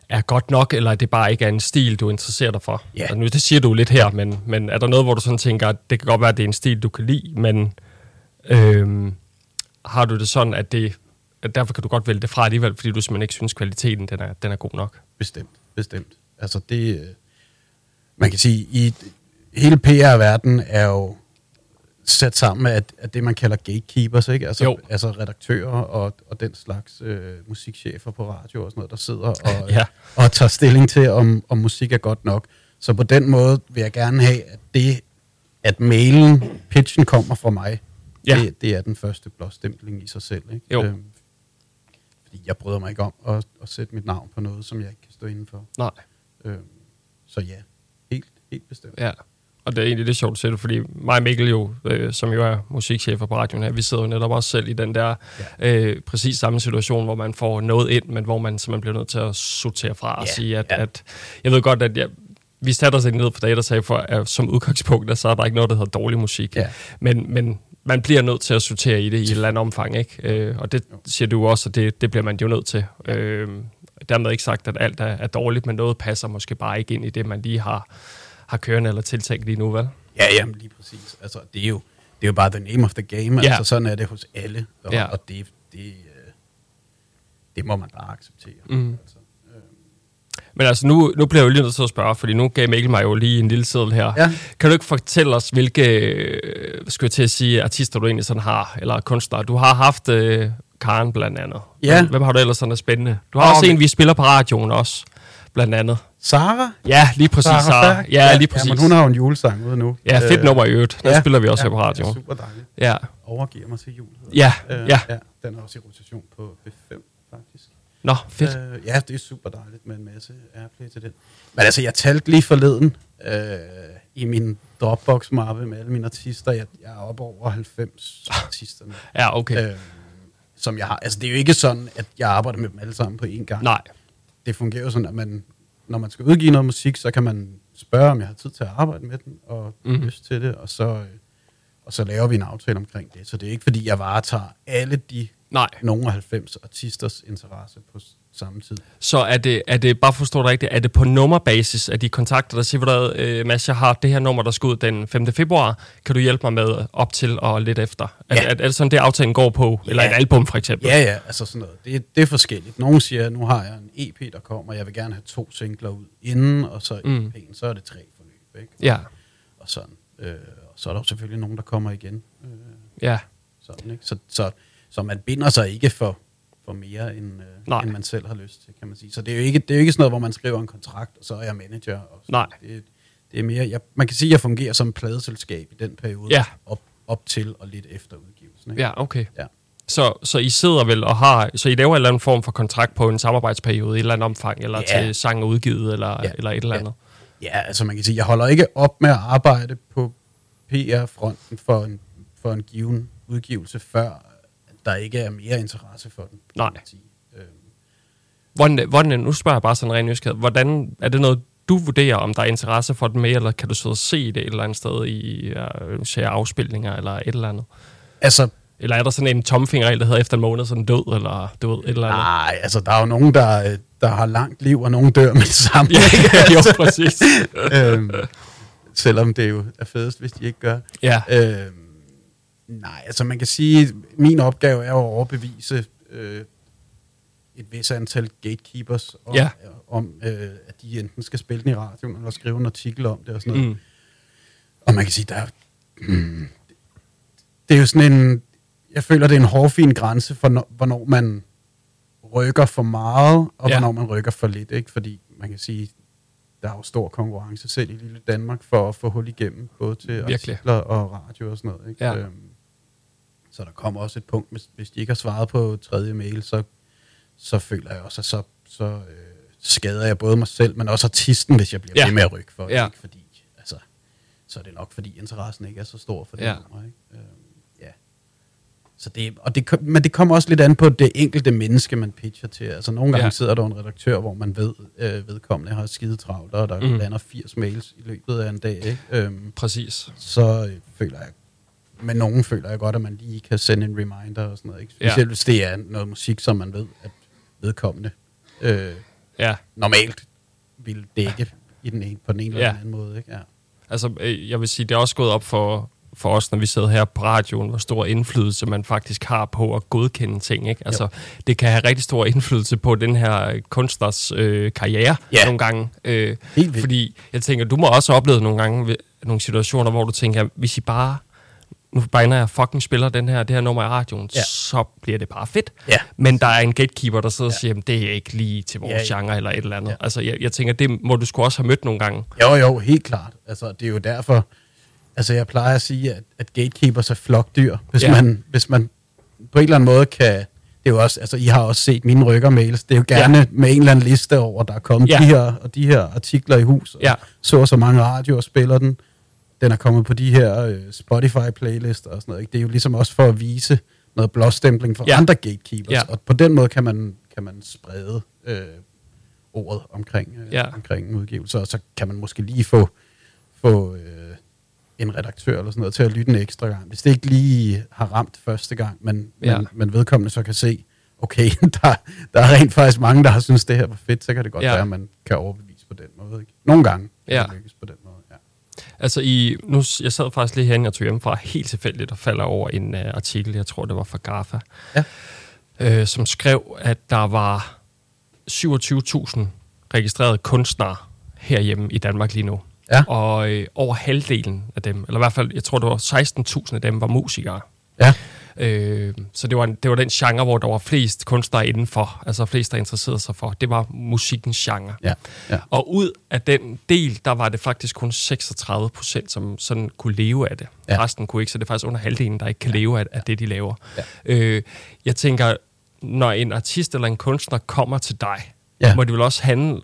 [SPEAKER 1] er godt nok, eller at det bare ikke er en stil, du interesserer dig for?
[SPEAKER 2] Ja.
[SPEAKER 1] Altså, nu, det siger du lidt her, men, men er der noget, hvor du sådan tænker, at det kan godt være, at det er en stil, du kan lide, men øhm, har du det sådan, at det at derfor kan du godt vælge det fra alligevel, fordi du simpelthen ikke synes, kvaliteten den er, den er god nok?
[SPEAKER 2] Bestemt, bestemt. Altså det, øh, man kan sige, i hele PR-verdenen er jo sat sammen med, at, at det man kalder gatekeepers, ikke? Altså,
[SPEAKER 1] Jo.
[SPEAKER 2] altså redaktører og, og den slags øh, musikchefer på radio og sådan noget, der sidder og,
[SPEAKER 1] Ja.
[SPEAKER 2] og tager stilling til, om, om musik er godt nok. Så på den måde vil jeg gerne have, at det, at mailen, pitchen kommer fra mig,
[SPEAKER 1] Ja.
[SPEAKER 2] det, det er den første blåstempling i sig selv. Ikke?
[SPEAKER 1] Jo.
[SPEAKER 2] Øhm, fordi jeg bryder mig ikke om at, at sætte mit navn på noget, som jeg ikke kan stå inden for.
[SPEAKER 1] Nej.
[SPEAKER 2] Øhm, så ja, helt, helt bestemt.
[SPEAKER 1] Ja, og det er egentlig lidt sjovt at se det, fordi mig og Mikkel jo, øh, som jo er musikchefer på radioen her, vi sidder jo netop også selv i den der
[SPEAKER 2] Ja.
[SPEAKER 1] øh, præcis samme situation, hvor man får noget ind, men hvor man simpelthen bliver nødt til at sortere fra og
[SPEAKER 2] Ja,
[SPEAKER 1] sige, at,
[SPEAKER 2] ja.
[SPEAKER 1] at jeg ved godt, at jeg, vi satte os ikke ned for dage, der sagde, for at som udgangspunkt, at så er der ikke noget, der hedder dårlig musik.
[SPEAKER 2] Ja.
[SPEAKER 1] Men, men man bliver nødt til at sortere i det i et eller andet omfang, ikke? Øh, og det siger du også, og det, det bliver man jo nødt til. Øh, dermed ikke sagt, at alt er, er dårligt, men noget passer måske bare ikke ind i det, man lige har, har kørende eller tiltænkt lige nu, vel?
[SPEAKER 2] Ja, jamen lige præcis. Altså, det er jo, det er jo bare the name of the game.
[SPEAKER 1] Ja.
[SPEAKER 2] Altså, sådan er det hos alle. Og,
[SPEAKER 1] Ja.
[SPEAKER 2] og det, det, øh, det må man bare acceptere.
[SPEAKER 1] Mm.
[SPEAKER 2] Altså,
[SPEAKER 1] Men altså, nu, nu bliver jeg jo lige nødt til at spørge, fordi nu gav Mikkel mig jo lige en lille seddel her.
[SPEAKER 2] Ja.
[SPEAKER 1] Kan du ikke fortælle os, hvilke, øh, skal jeg til at sige, artister du egentlig sådan har, eller kunstnere? Du har haft øh, Karen blandt andet.
[SPEAKER 2] Ja.
[SPEAKER 1] Hvem, har du ellers sådan er spændende? Du har
[SPEAKER 2] Åh,
[SPEAKER 1] også en, vi spiller på radioen også, blandt andet.
[SPEAKER 2] Sara?
[SPEAKER 1] Ja, lige præcis. Sara.
[SPEAKER 2] Berg?
[SPEAKER 1] Ja, lige præcis.
[SPEAKER 2] Ja, men hun har jo en julesang ude nu.
[SPEAKER 1] Ja, fedt
[SPEAKER 2] Øh,
[SPEAKER 1] nummer i øvrigt. Den spiller vi også her på
[SPEAKER 2] ja,
[SPEAKER 1] radioen.
[SPEAKER 2] Super dejligt.
[SPEAKER 1] Ja,
[SPEAKER 2] Overgiver mig til jul.
[SPEAKER 1] ja.
[SPEAKER 2] Øh,
[SPEAKER 1] ja.
[SPEAKER 2] ja. Den er også i rotation på B5, faktisk.
[SPEAKER 1] Nå, fedt.
[SPEAKER 2] Øh, ja, det er super dejligt med en masse airplay til den. Men altså, jeg talte lige forleden øh, i min Dropbox-mappe med alle mine artister. Jeg, jeg er oppe over 90 artister nu.
[SPEAKER 1] Ja, okay.
[SPEAKER 2] Øh, som jeg har. Altså, det er jo ikke sådan, at jeg arbejder med dem alle sammen på én gang.
[SPEAKER 1] Nej.
[SPEAKER 2] Det fungerer jo sådan, at man, når man skal udgive noget musik, så kan man spørge, om jeg har tid til at arbejde med den, og mm. lyst til det, og så, øh, og så laver vi en aftale omkring det. Så det er ikke, fordi jeg varetager alle de
[SPEAKER 1] Nej.
[SPEAKER 2] nogle af 90 artisters interesse på samme tid.
[SPEAKER 1] Så er det, er det bare forstå dig rigtigt, er det på nummerbasis, at de kontakter dig, siger, hvad, øh, Mads, jeg har det her nummer, der skal ud den 5. februar, kan du hjælpe mig med op til og lidt efter? Er,
[SPEAKER 2] Ja.
[SPEAKER 1] er, er det sådan, det aftalen går på? Eller
[SPEAKER 2] Ja.
[SPEAKER 1] et album, for eksempel?
[SPEAKER 2] Ja, ja, altså sådan noget. Det, det er forskelligt. Nogle siger, nu har jeg en EP, der kommer, og jeg vil gerne have to singler ud inden, og så
[SPEAKER 1] mm.
[SPEAKER 2] EP'en, så er det tre forløb, ikke?
[SPEAKER 1] Ja,
[SPEAKER 2] Og sådan. Øh, og så er der jo selvfølgelig nogen, der kommer igen. Øh,
[SPEAKER 1] ja,
[SPEAKER 2] sådan, ikke? Så, så, så man binder sig ikke for, for mere, end,
[SPEAKER 1] Nej.
[SPEAKER 2] øh, end man selv har lyst til, kan man sige. Så det er jo ikke, det er jo ikke sådan noget, hvor man skriver en kontrakt, og så er jeg manager. Og sådan.
[SPEAKER 1] Nej.
[SPEAKER 2] Det, det er mere, jeg, man kan sige, at jeg fungerer som pladeselskab i den periode,
[SPEAKER 1] Ja.
[SPEAKER 2] op, op til og lidt efter udgivelsen. Ikke?
[SPEAKER 1] ja, okay.
[SPEAKER 2] Ja.
[SPEAKER 1] Så, så I sidder vel og har, så I laver en eller anden form for kontrakt på en samarbejdsperiode i et eller andet omfang, eller
[SPEAKER 2] Ja.
[SPEAKER 1] til sang udgivet, eller,
[SPEAKER 2] Ja.
[SPEAKER 1] eller et eller
[SPEAKER 2] Ja.
[SPEAKER 1] andet?
[SPEAKER 2] Ja, altså man kan sige, jeg holder ikke op med at arbejde på PR-fronten for en, for en given udgivelse, før der ikke er mere interesse for den.
[SPEAKER 1] Nej.
[SPEAKER 2] man sige. Øhm,
[SPEAKER 1] Hvordan, hvordan, nu spørger jeg bare sådan rent nysgerrighed. Hvordan er det noget, du vurderer, om der er interesse for den med, eller kan du sidde og se det et eller andet sted i uh, afspilninger, eller et eller andet?
[SPEAKER 2] altså,
[SPEAKER 1] Eller er der sådan en tomfingerregel, der hedder efter en måned, sådan død, eller du ved, et eller andet?
[SPEAKER 2] nej, altså der er jo nogen, der, øh, der har langt liv, og nogen dør med det samme.
[SPEAKER 1] Ja, jo, præcis.
[SPEAKER 2] øhm, selvom det jo er fedest, hvis de ikke gør.
[SPEAKER 1] Ja,
[SPEAKER 2] Øhm, nej, altså man kan sige, min opgave er at overbevise øh, et vis antal gatekeepers om,
[SPEAKER 1] Ja.
[SPEAKER 2] om øh, at de enten skal spille den i radioen, eller skrive en artikel om det og sådan noget.
[SPEAKER 1] mm.
[SPEAKER 2] Og man kan sige, der er, mm, det er jo sådan en, jeg føler, det er en hårfin grænse for, når- hvornår man rykker for meget, og
[SPEAKER 1] ja.
[SPEAKER 2] hvornår man rykker for lidt, ikke? Fordi man kan sige, der er jo stor konkurrence selv i lille Danmark for at få hul igennem, både til
[SPEAKER 1] Virkelig.
[SPEAKER 2] artikler og radio og sådan noget, ikke?
[SPEAKER 1] Ja.
[SPEAKER 2] Øhm, så der kommer også et punkt, hvis, hvis de ikke har svaret på tredje mail, så, så føler jeg også, at så, så øh, skader jeg både mig selv, men også artisten, hvis jeg bliver
[SPEAKER 1] Ja.
[SPEAKER 2] ved med at rykke for
[SPEAKER 1] Ja.
[SPEAKER 2] ikke? Fordi, altså, så er det nok, fordi interessen ikke er så stor for det
[SPEAKER 1] Ja.
[SPEAKER 2] nummer, ikke? Øhm, ja. Så det, og det, men det kommer også lidt an på det enkelte menneske, man pitcher til. Altså nogle gange
[SPEAKER 1] Ja.
[SPEAKER 2] sidder der en redaktør, hvor man ved, øh, vedkommende har skide travlt, og der
[SPEAKER 1] mm.
[SPEAKER 2] lander 80 mails i løbet af en dag, ikke? Øhm,
[SPEAKER 1] præcis.
[SPEAKER 2] så øh, føler jeg, men nogen føler jeg godt, at man lige kan sende en reminder og sådan noget. Ikke?
[SPEAKER 1] Ja.
[SPEAKER 2] Specielt hvis det er noget musik, som man ved, at vedkommende øh,
[SPEAKER 1] Ja,
[SPEAKER 2] normalt vil dække i den ene, på den ene eller
[SPEAKER 1] Ja.
[SPEAKER 2] den anden måde. Ikke? Ja.
[SPEAKER 1] altså øh, jeg vil sige, det er også gået op for, for os, når vi sidder her på radioen, hvor stor indflydelse man faktisk har på at godkende ting. Ikke? Altså, det kan have rigtig stor indflydelse på den her kunstners øh, karriere
[SPEAKER 2] Ja.
[SPEAKER 1] nogle gange. Øh, fordi jeg tænker, du må også opleve nogle gange nogle situationer, hvor du tænker, hvis I bare nu bare når jeg fucking spiller den her, det her nummer i radioen, ja. Så bliver det bare fedt.
[SPEAKER 2] Ja.
[SPEAKER 1] Men der er en gatekeeper, der sidder ja. og siger, "Jamen, det er ikke lige til vores ja, genre eller et eller andet. Ja. Altså, jeg, jeg tænker, det må du sgu også have mødt nogle gange.
[SPEAKER 2] Jo, jo, helt klart. Altså, det er jo derfor, altså jeg plejer at sige, at, at gatekeepers er flokdyr. Hvis,
[SPEAKER 1] Ja.
[SPEAKER 2] man, hvis man på en eller anden måde kan, det er jo også, altså I har også set mine rykkermails, det er jo gerne
[SPEAKER 1] Ja.
[SPEAKER 2] med en eller anden liste over, der er kommet
[SPEAKER 1] ja.
[SPEAKER 2] de her og de her artikler i hus, og
[SPEAKER 1] Ja.
[SPEAKER 2] så og så mange radioer spiller den. Den er kommet på de her øh, Spotify-playlister og sådan noget. Ikke? Det er jo ligesom også for at vise noget blåstempling for
[SPEAKER 1] Ja.
[SPEAKER 2] andre gatekeepers,
[SPEAKER 1] Ja.
[SPEAKER 2] og på den måde kan man, kan man sprede øh, ordet omkring, øh,
[SPEAKER 1] Ja.
[SPEAKER 2] omkring udgivelser, og så kan man måske lige få, få øh, en redaktør eller sådan noget til at lytte en ekstra gang. Hvis det ikke lige har ramt første gang, men,
[SPEAKER 1] Ja.
[SPEAKER 2] men, men vedkommende så kan se, okay, der, der er rent faktisk mange, der har synes det her var fedt, så kan det godt
[SPEAKER 1] Ja.
[SPEAKER 2] være, at man kan overbevise på den måde. Ikke? Nogle gange kan
[SPEAKER 1] Ja.
[SPEAKER 2] det lykkes på den måde.
[SPEAKER 1] Altså, i, nu, jeg sad faktisk lige herinde, jeg tog hjemmefra, helt tilfældigt og falder over en uh, artikel, jeg tror, det var fra GAFA,
[SPEAKER 2] Ja.
[SPEAKER 1] øh, som skrev, at der var 27.000 registrerede kunstnere herhjemme i Danmark lige nu.
[SPEAKER 2] Ja.
[SPEAKER 1] Og øh, over halvdelen af dem, eller i hvert fald, jeg tror, det var 16.000 af dem, var musikere.
[SPEAKER 2] Ja.
[SPEAKER 1] Øh, så det var, en, det var den genre, hvor der var flest kunstnere indenfor, altså flest, der interesserede sig for. Det var musikkens genre.
[SPEAKER 2] Ja. ja.
[SPEAKER 1] Og ud af den del, der var det faktisk kun 36 procent, som sådan kunne leve af det. Ja. Resten kunne ikke, så det er faktisk under halvdelen, der ikke kan ja. leve af, af det, de laver.
[SPEAKER 2] Ja.
[SPEAKER 1] Øh, jeg tænker, når en artist eller en kunstner kommer til dig,
[SPEAKER 2] Ja.
[SPEAKER 1] må det vel også handle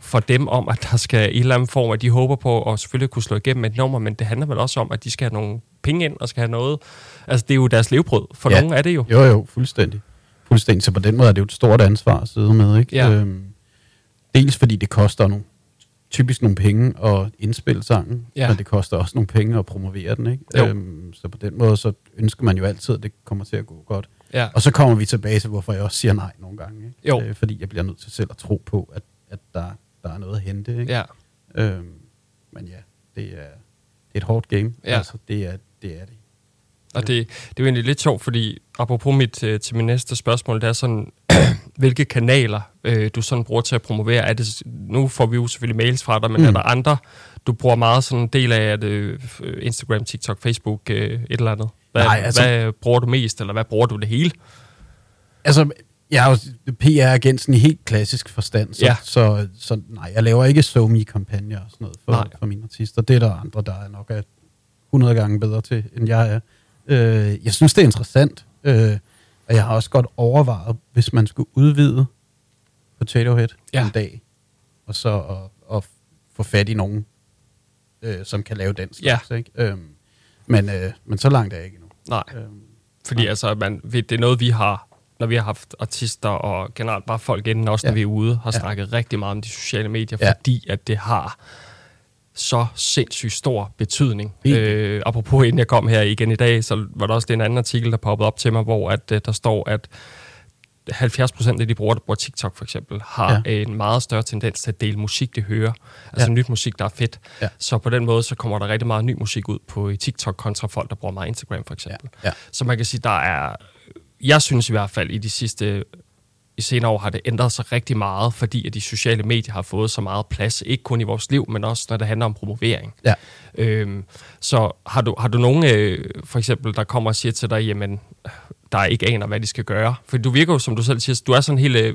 [SPEAKER 1] for dem om, at der skal i en eller anden form, at de håber på at selvfølgelig kunne slå igennem et nummer, men det handler vel også om, at de skal have nogle penge ind og skal have noget. Altså, det er jo deres levebrød. For
[SPEAKER 2] Ja.
[SPEAKER 1] nogen er det jo.
[SPEAKER 2] Jo, jo, fuldstændig. Fuldstændig. Så på den måde er det jo et stort ansvar at sidde med, ikke?
[SPEAKER 1] Ja.
[SPEAKER 2] Øhm, dels fordi det koster nogle, typisk nogle penge at indspille sangen,
[SPEAKER 1] Ja.
[SPEAKER 2] men det koster også nogle penge at promovere den. Ikke?
[SPEAKER 1] Jo.
[SPEAKER 2] Øhm, så på den måde, så ønsker man jo altid, at det kommer til at gå godt.
[SPEAKER 1] Ja.
[SPEAKER 2] Og så kommer vi tilbage til, hvorfor jeg også siger nej nogle gange. Ikke?
[SPEAKER 1] Jo.
[SPEAKER 2] Øh, fordi jeg bliver nødt til selv at tro på, at, at der, der er noget at hente. Ikke?
[SPEAKER 1] Ja.
[SPEAKER 2] Øhm, men ja, det er, det er et hårdt game.
[SPEAKER 1] Ja.
[SPEAKER 2] Altså, det er det. Er det.
[SPEAKER 1] Og det, det er jo egentlig lidt sjovt, fordi apropos mit, øh, til min næste spørgsmål, det er sådan, hvilke kanaler øh, du sådan bruger til at promovere. Er det, nu får vi jo selvfølgelig mails fra dig, men mm. er der andre, du bruger meget sådan en del af, at øh, Instagram, TikTok, Facebook, øh, et eller andet? Hvad,
[SPEAKER 2] Nej, altså-
[SPEAKER 1] hvad bruger du mest, eller hvad bruger du det hele?
[SPEAKER 2] Altså, jeg er jo PR-agenten i helt klassisk forstand, så,
[SPEAKER 1] Ja.
[SPEAKER 2] så, så nej, jeg laver ikke SoMe-kampagner og sådan noget for,
[SPEAKER 1] Nej.
[SPEAKER 2] for mine artister. Det er der andre, der er nok er 100 gange bedre til, end jeg er. Øh, jeg synes, det er interessant, øh, og jeg har også godt overvejet, hvis man skulle udvide Potato Head
[SPEAKER 1] Ja.
[SPEAKER 2] en dag, og så at, at få fat i nogen, øh, som kan lave den slags. Ikke? Øhm, men, øh, men så langt er jeg ikke endnu.
[SPEAKER 1] Nej,
[SPEAKER 2] Øhm,
[SPEAKER 1] fordi altså, man, det er noget, vi har, når vi har haft artister og generelt bare folk inden, også når
[SPEAKER 2] Ja.
[SPEAKER 1] vi er ude, har
[SPEAKER 2] Ja.
[SPEAKER 1] snakket rigtig meget om de sociale medier,
[SPEAKER 2] Ja.
[SPEAKER 1] fordi at det har så sindssygt stor betydning. Øh, apropos, inden jeg kom her igen i dag, så var der også en anden artikel, der poppede op til mig, hvor at, øh, der står, at 70 procent af de brugere, der bruger TikTok for eksempel, har ja. en meget større tendens til at dele musik, de hører. Altså
[SPEAKER 2] Ja.
[SPEAKER 1] nyt musik, der er fedt.
[SPEAKER 2] Ja.
[SPEAKER 1] Så på den måde, så kommer der rigtig meget ny musik ud på TikTok kontra folk, der bruger meget Instagram for eksempel.
[SPEAKER 2] ja.
[SPEAKER 1] Så man kan sige, der er... Jeg synes i hvert fald, i de sidste i senere år har det ændret sig rigtig meget, fordi at de sociale medier har fået så meget plads, ikke kun i vores liv, men også når det handler om promovering.
[SPEAKER 2] Ja.
[SPEAKER 1] Øhm, så har du, har du nogen, øh, for eksempel, der kommer og siger til dig, jamen, der ikke aner, hvad de skal gøre? For du virker jo, som du selv siger, du er sådan helt... Øh,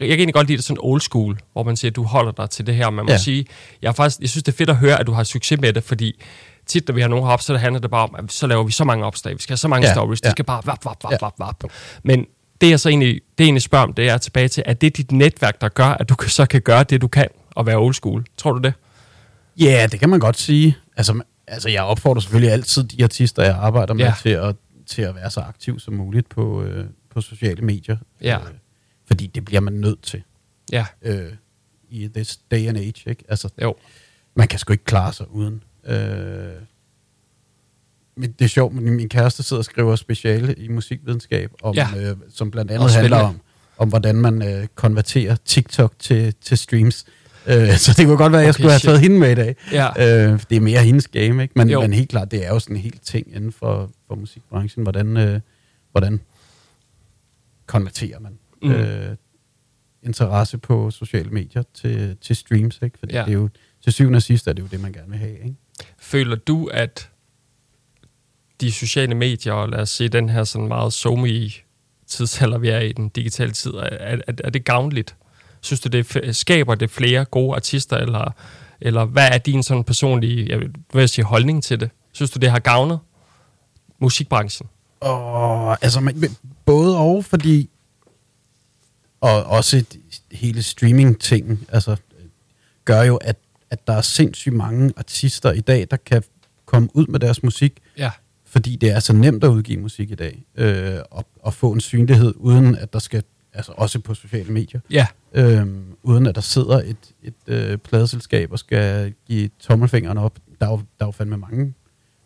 [SPEAKER 1] jeg kan egentlig godt lide det sådan old school, hvor man siger, at du holder dig til det her. Man må
[SPEAKER 2] Ja.
[SPEAKER 1] sige, jeg, er faktisk, jeg synes, det er fedt at høre, at du har succes med det, fordi tit, når vi har nogen heroppe, så handler det bare om, at så laver vi så mange opslag, vi skal have så mange
[SPEAKER 2] Ja,
[SPEAKER 1] stories, det
[SPEAKER 2] ja.
[SPEAKER 1] skal bare vap, vap, vap,
[SPEAKER 2] Ja.
[SPEAKER 1] vap, vap. Men det jeg så egentlig, det jeg egentlig spørger om, det er tilbage til, at det er dit netværk, der gør, at du så kan gøre det, du kan, og være old school. Tror du det?
[SPEAKER 2] Ja, det kan man godt sige. Altså, altså jeg opfordrer selvfølgelig altid de artister, jeg arbejder med,
[SPEAKER 1] ja.
[SPEAKER 2] til, at, til at være så aktiv som muligt på, øh, på sociale medier.
[SPEAKER 1] Ja.
[SPEAKER 2] Øh, fordi det bliver man nødt til
[SPEAKER 1] Ja,
[SPEAKER 2] øh, i this day and age. Ikke? Altså,
[SPEAKER 1] jo.
[SPEAKER 2] man kan sgu ikke klare sig uden. Øh, men det er sjovt, men min kæreste sidder og skriver speciale i musikvidenskab, om,
[SPEAKER 1] Ja.
[SPEAKER 2] øh, som blandt andet handler om, om hvordan man øh, konverterer TikTok til, til streams. Øh, så det kunne godt være, at jeg
[SPEAKER 1] Okay,
[SPEAKER 2] skulle have
[SPEAKER 1] shit.
[SPEAKER 2] taget hende med i dag.
[SPEAKER 1] Ja.
[SPEAKER 2] Øh, det er mere hendes game, ikke? Men,
[SPEAKER 1] Jo.
[SPEAKER 2] men helt klart, det er jo sådan en helt ting inden for, for musikbranchen. Hvordan, øh, hvordan konverterer man
[SPEAKER 1] Mm.
[SPEAKER 2] øh, interesse på sociale medier til, til streams, ikke? Fordi
[SPEAKER 1] ja.
[SPEAKER 2] det er jo, til syvende og sidst er det jo det, man gerne vil have, ikke?
[SPEAKER 1] Føler du, at de sociale medier, og lad os sige den her sådan meget somi tidsalder, vi er i den digitale tid, er, er, er det gavnligt? Synes du, det skaber det flere gode artister, eller, eller hvad er din sådan personlige jeg vil, vil jeg sige, holdning til det? Synes du, det har gavnet musikbranchen?
[SPEAKER 2] Og altså, man, men både og, fordi og også hele streaming-tingen, altså, gør jo, at, at der er sindssygt mange artister i dag, der kan komme ud med deres musik,
[SPEAKER 1] Ja.
[SPEAKER 2] Fordi det er så nemt at udgive musik i dag, øh, og, og få en synlighed, uden at der skal, altså også på sociale medier,
[SPEAKER 1] Ja.
[SPEAKER 2] øhm, uden at der sidder et, et øh, pladeselskab og skal give tommelfingeren op. Der er, jo, der er jo fandme mange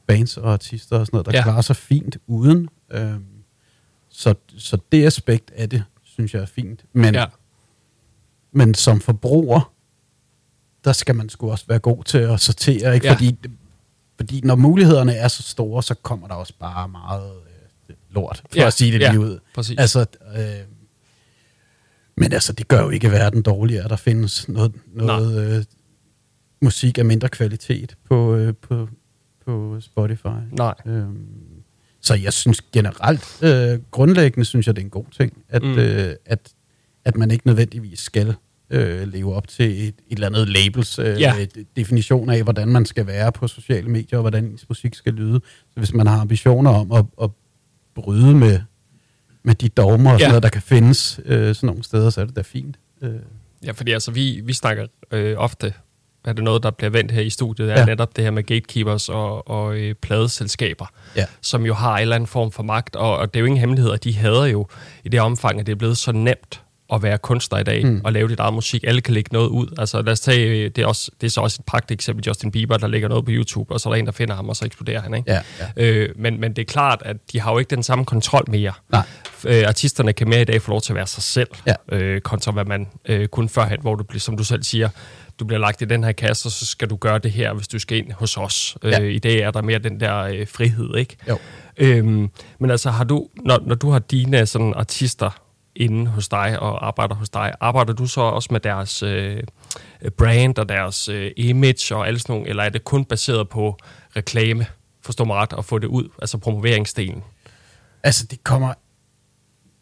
[SPEAKER 2] bands og artister og sådan noget, der
[SPEAKER 1] Ja.
[SPEAKER 2] klarer sig fint uden. Øhm, så, så det aspekt af det, synes jeg er fint. Men,
[SPEAKER 1] ja.
[SPEAKER 2] men som forbruger, der skal man sgu også være god til at sortere, ikke?
[SPEAKER 1] Ja.
[SPEAKER 2] Fordi, fordi når mulighederne er så store, så kommer der også bare meget øh, lort, for
[SPEAKER 1] Ja.
[SPEAKER 2] at sige det
[SPEAKER 1] Ja.
[SPEAKER 2] lige ud.
[SPEAKER 1] Præcis.
[SPEAKER 2] Altså, øh, men altså, det gør jo ikke verden dårligere, at der findes noget, noget øh, musik af mindre kvalitet på, øh, på, på Spotify.
[SPEAKER 1] Nej.
[SPEAKER 2] Øhm, så jeg synes generelt, øh, grundlæggende synes jeg, det er en god ting, at,
[SPEAKER 1] mm.
[SPEAKER 2] øh, at, at man ikke nødvendigvis skal øh, leve op til et, et eller andet labels øh,
[SPEAKER 1] Ja.
[SPEAKER 2] ja. definition af, hvordan man skal være på sociale medier, og hvordan ens musik skal lyde. Så hvis man har ambitioner om at, at bryde med, med de dogmer og
[SPEAKER 1] Ja.
[SPEAKER 2] sådan noget, der kan findes øh, sådan nogle steder, så er det da fint. Øh,
[SPEAKER 1] Ja, fordi altså, vi, vi snakker øh, ofte, er det noget, der bliver vendt her i studiet, er ja.
[SPEAKER 2] Ja.
[SPEAKER 1] netop det her med gatekeepers og, og øh, pladeselskaber,
[SPEAKER 2] Ja.
[SPEAKER 1] som jo har en eller anden form for magt, og, og det er jo ingen hemmelighed, at de hader jo i det omfang, at det er blevet så nemt at være kunstner i dag mm. og lave dit eget musik. Alle kan lægge noget ud. Altså lad os tage, øh, det er, også, det er så også et pragt eksempel, Justin Bieber, der lægger noget på YouTube, og så er der en, der finder ham, og så eksploderer han. Ikke?
[SPEAKER 2] Ja, ja.
[SPEAKER 1] Øh, men, men det er klart, at de har jo ikke den samme kontrol mere.
[SPEAKER 2] Nej.
[SPEAKER 1] Øh, artisterne kan mere i dag få lov til at være sig selv,
[SPEAKER 2] Ja.
[SPEAKER 1] øh, kontra hvad man øh, kunne førhen, hvor du, bliver- som du selv siger, du bliver lagt i den her kasse, og så skal du gøre det her, hvis du skal ind hos os.
[SPEAKER 2] Ja.
[SPEAKER 1] Øh, I dag er der mere den der øh, frihed, ikke?
[SPEAKER 2] Jo.
[SPEAKER 1] Øhm, men altså, har du, når, når du har dine sådan, artister inde hos dig og arbejder hos dig, arbejder du så også med deres øh, brand og deres øh, image og alle sådan nogle, eller er det kun baseret på reklame, forstå mig ret, og få det ud, altså promoveringsdelen?
[SPEAKER 2] Altså, det kommer...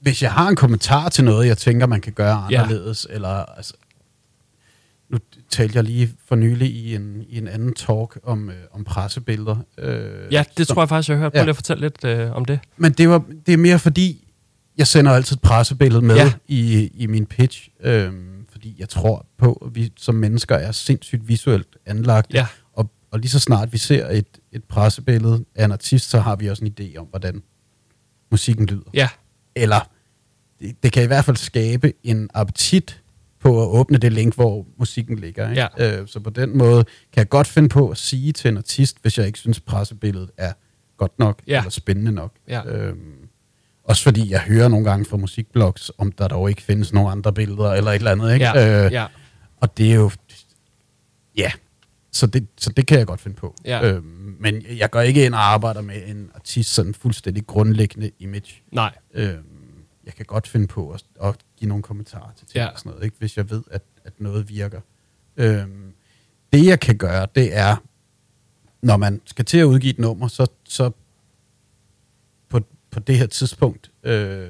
[SPEAKER 2] Hvis jeg har en kommentar til noget, jeg tænker, man kan gøre
[SPEAKER 1] Ja.
[SPEAKER 2] anderledes, eller... Altså, nu talte jeg lige for nylig i en, i en anden talk om, øh, om pressebilleder. Øh,
[SPEAKER 1] Ja, det
[SPEAKER 2] som-
[SPEAKER 1] tror jeg faktisk, jeg har hørt. Prøv
[SPEAKER 2] Ja.
[SPEAKER 1] lige at fortælle lidt øh, om det.
[SPEAKER 2] Men det, var, det er mere fordi, jeg sender altid et pressebillede med
[SPEAKER 1] Ja.
[SPEAKER 2] i, i min pitch, øhm, fordi jeg tror på, at vi som mennesker er sindssygt visuelt anlagt.
[SPEAKER 1] Ja.
[SPEAKER 2] Og, og lige så snart vi ser et, et pressebillede af en artist, så har vi også en idé om, hvordan musikken lyder.
[SPEAKER 1] Ja,
[SPEAKER 2] Eller det, det kan i hvert fald skabe en appetit på at åbne det link, hvor musikken ligger. Ikke?
[SPEAKER 1] Ja.
[SPEAKER 2] Øh, så på den måde kan jeg godt finde på at sige til en artist, hvis jeg ikke synes, pressebilledet er godt nok
[SPEAKER 1] Ja.
[SPEAKER 2] eller spændende nok.
[SPEAKER 1] Ja.
[SPEAKER 2] Øhm, også fordi jeg hører nogle gange fra musikblogs, om der dog ikke findes nogen andre billeder eller et eller andet. Ikke?
[SPEAKER 1] ja,
[SPEAKER 2] Øh,
[SPEAKER 1] ja.
[SPEAKER 2] Og det er jo... Ja, så det, så det kan jeg godt finde på.
[SPEAKER 1] Ja.
[SPEAKER 2] Øhm, men jeg går ikke ind og arbejder med en artist sådan fuldstændig grundlæggende image.
[SPEAKER 1] Nej,
[SPEAKER 2] Øhm, jeg kan godt finde på at, at give nogle kommentarer til ting
[SPEAKER 1] Ja.
[SPEAKER 2] og sådan noget, ikke? hvis jeg ved, at, at noget virker. Øhm, det jeg kan gøre, det er, når man skal til at udgive et nummer, så, så på, det her tidspunkt øh,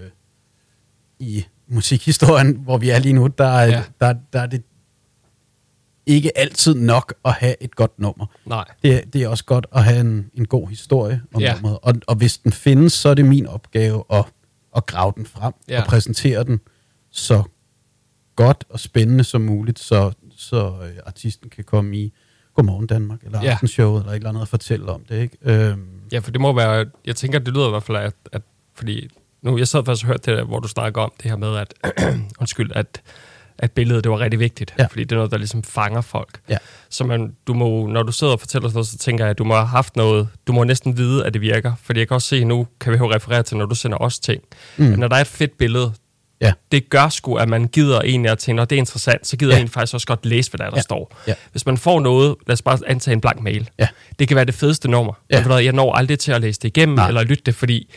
[SPEAKER 2] i musikhistorien, hvor vi er lige nu, der, er,
[SPEAKER 1] Ja.
[SPEAKER 2] der, der er det ikke altid nok at have et godt nummer.
[SPEAKER 1] nej.
[SPEAKER 2] Det, er- det er også godt at have en, en god historie om
[SPEAKER 1] Ja.
[SPEAKER 2] nummeret. Og, og hvis den findes, så er det min opgave at, at grave den frem
[SPEAKER 1] Ja.
[SPEAKER 2] og præsentere den så godt og spændende som muligt, så, så øh, artisten kan komme i Godmorgen Danmark, eller
[SPEAKER 1] ja.
[SPEAKER 2] Aftenshowet, eller et eller andet og fortælle om det. Ikke? Øhm,
[SPEAKER 1] Ja, for det må være, jeg tænker, det lyder i hvert fald, at, at fordi nu, jeg sad faktisk og hørte det, der, hvor du snakker om det her med, at, undskyld, at, at billedet, det var rigtig vigtigt,
[SPEAKER 2] Ja.
[SPEAKER 1] fordi det er noget, der ligesom fanger folk.
[SPEAKER 2] Ja.
[SPEAKER 1] Så man, du må, når du sidder og fortæller sådan noget, så tænker jeg, at du må have haft noget, du må næsten vide, at det virker, fordi jeg kan også se, nu kan vi jo referere til, når du sender os ting, mm. at når der er et fedt billede,
[SPEAKER 2] Ja.
[SPEAKER 1] det gør sgu, at man gider egentlig at tænke, når det er interessant, så gider ja. En faktisk også godt læse, hvad der, er, der
[SPEAKER 2] Ja.
[SPEAKER 1] står.
[SPEAKER 2] Ja.
[SPEAKER 1] Hvis man får noget, lad os bare antage en blank mail,
[SPEAKER 2] Ja.
[SPEAKER 1] det kan være det fedeste nummer. Ja. Men jeg når aldrig til at læse det igennem, Nej. Eller lytte det, fordi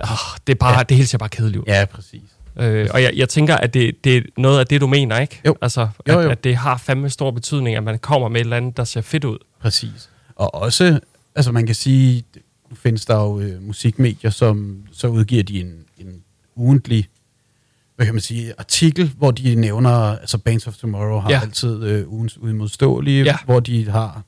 [SPEAKER 1] åh, det, er bare. Ja. det hele ser bare kedeligt ud.
[SPEAKER 2] ja, præcis.
[SPEAKER 1] Øh, og jeg, jeg tænker, at det, det er noget af det, du mener, ikke?
[SPEAKER 2] Jo.
[SPEAKER 1] Altså, at,
[SPEAKER 2] Jo, jo.
[SPEAKER 1] at det har fandme stor betydning, at man kommer med et eller andet, der ser fedt ud.
[SPEAKER 2] Præcis. Og også, altså man kan sige, nu findes der jo øh, musikmedier, som så udgiver de en, en ugentlig, hvad kan man sige, artikel, hvor de nævner, altså Bands of Tomorrow har
[SPEAKER 1] Ja.
[SPEAKER 2] altid øh, ugens udmodståelige,
[SPEAKER 1] Ja.
[SPEAKER 2] hvor de har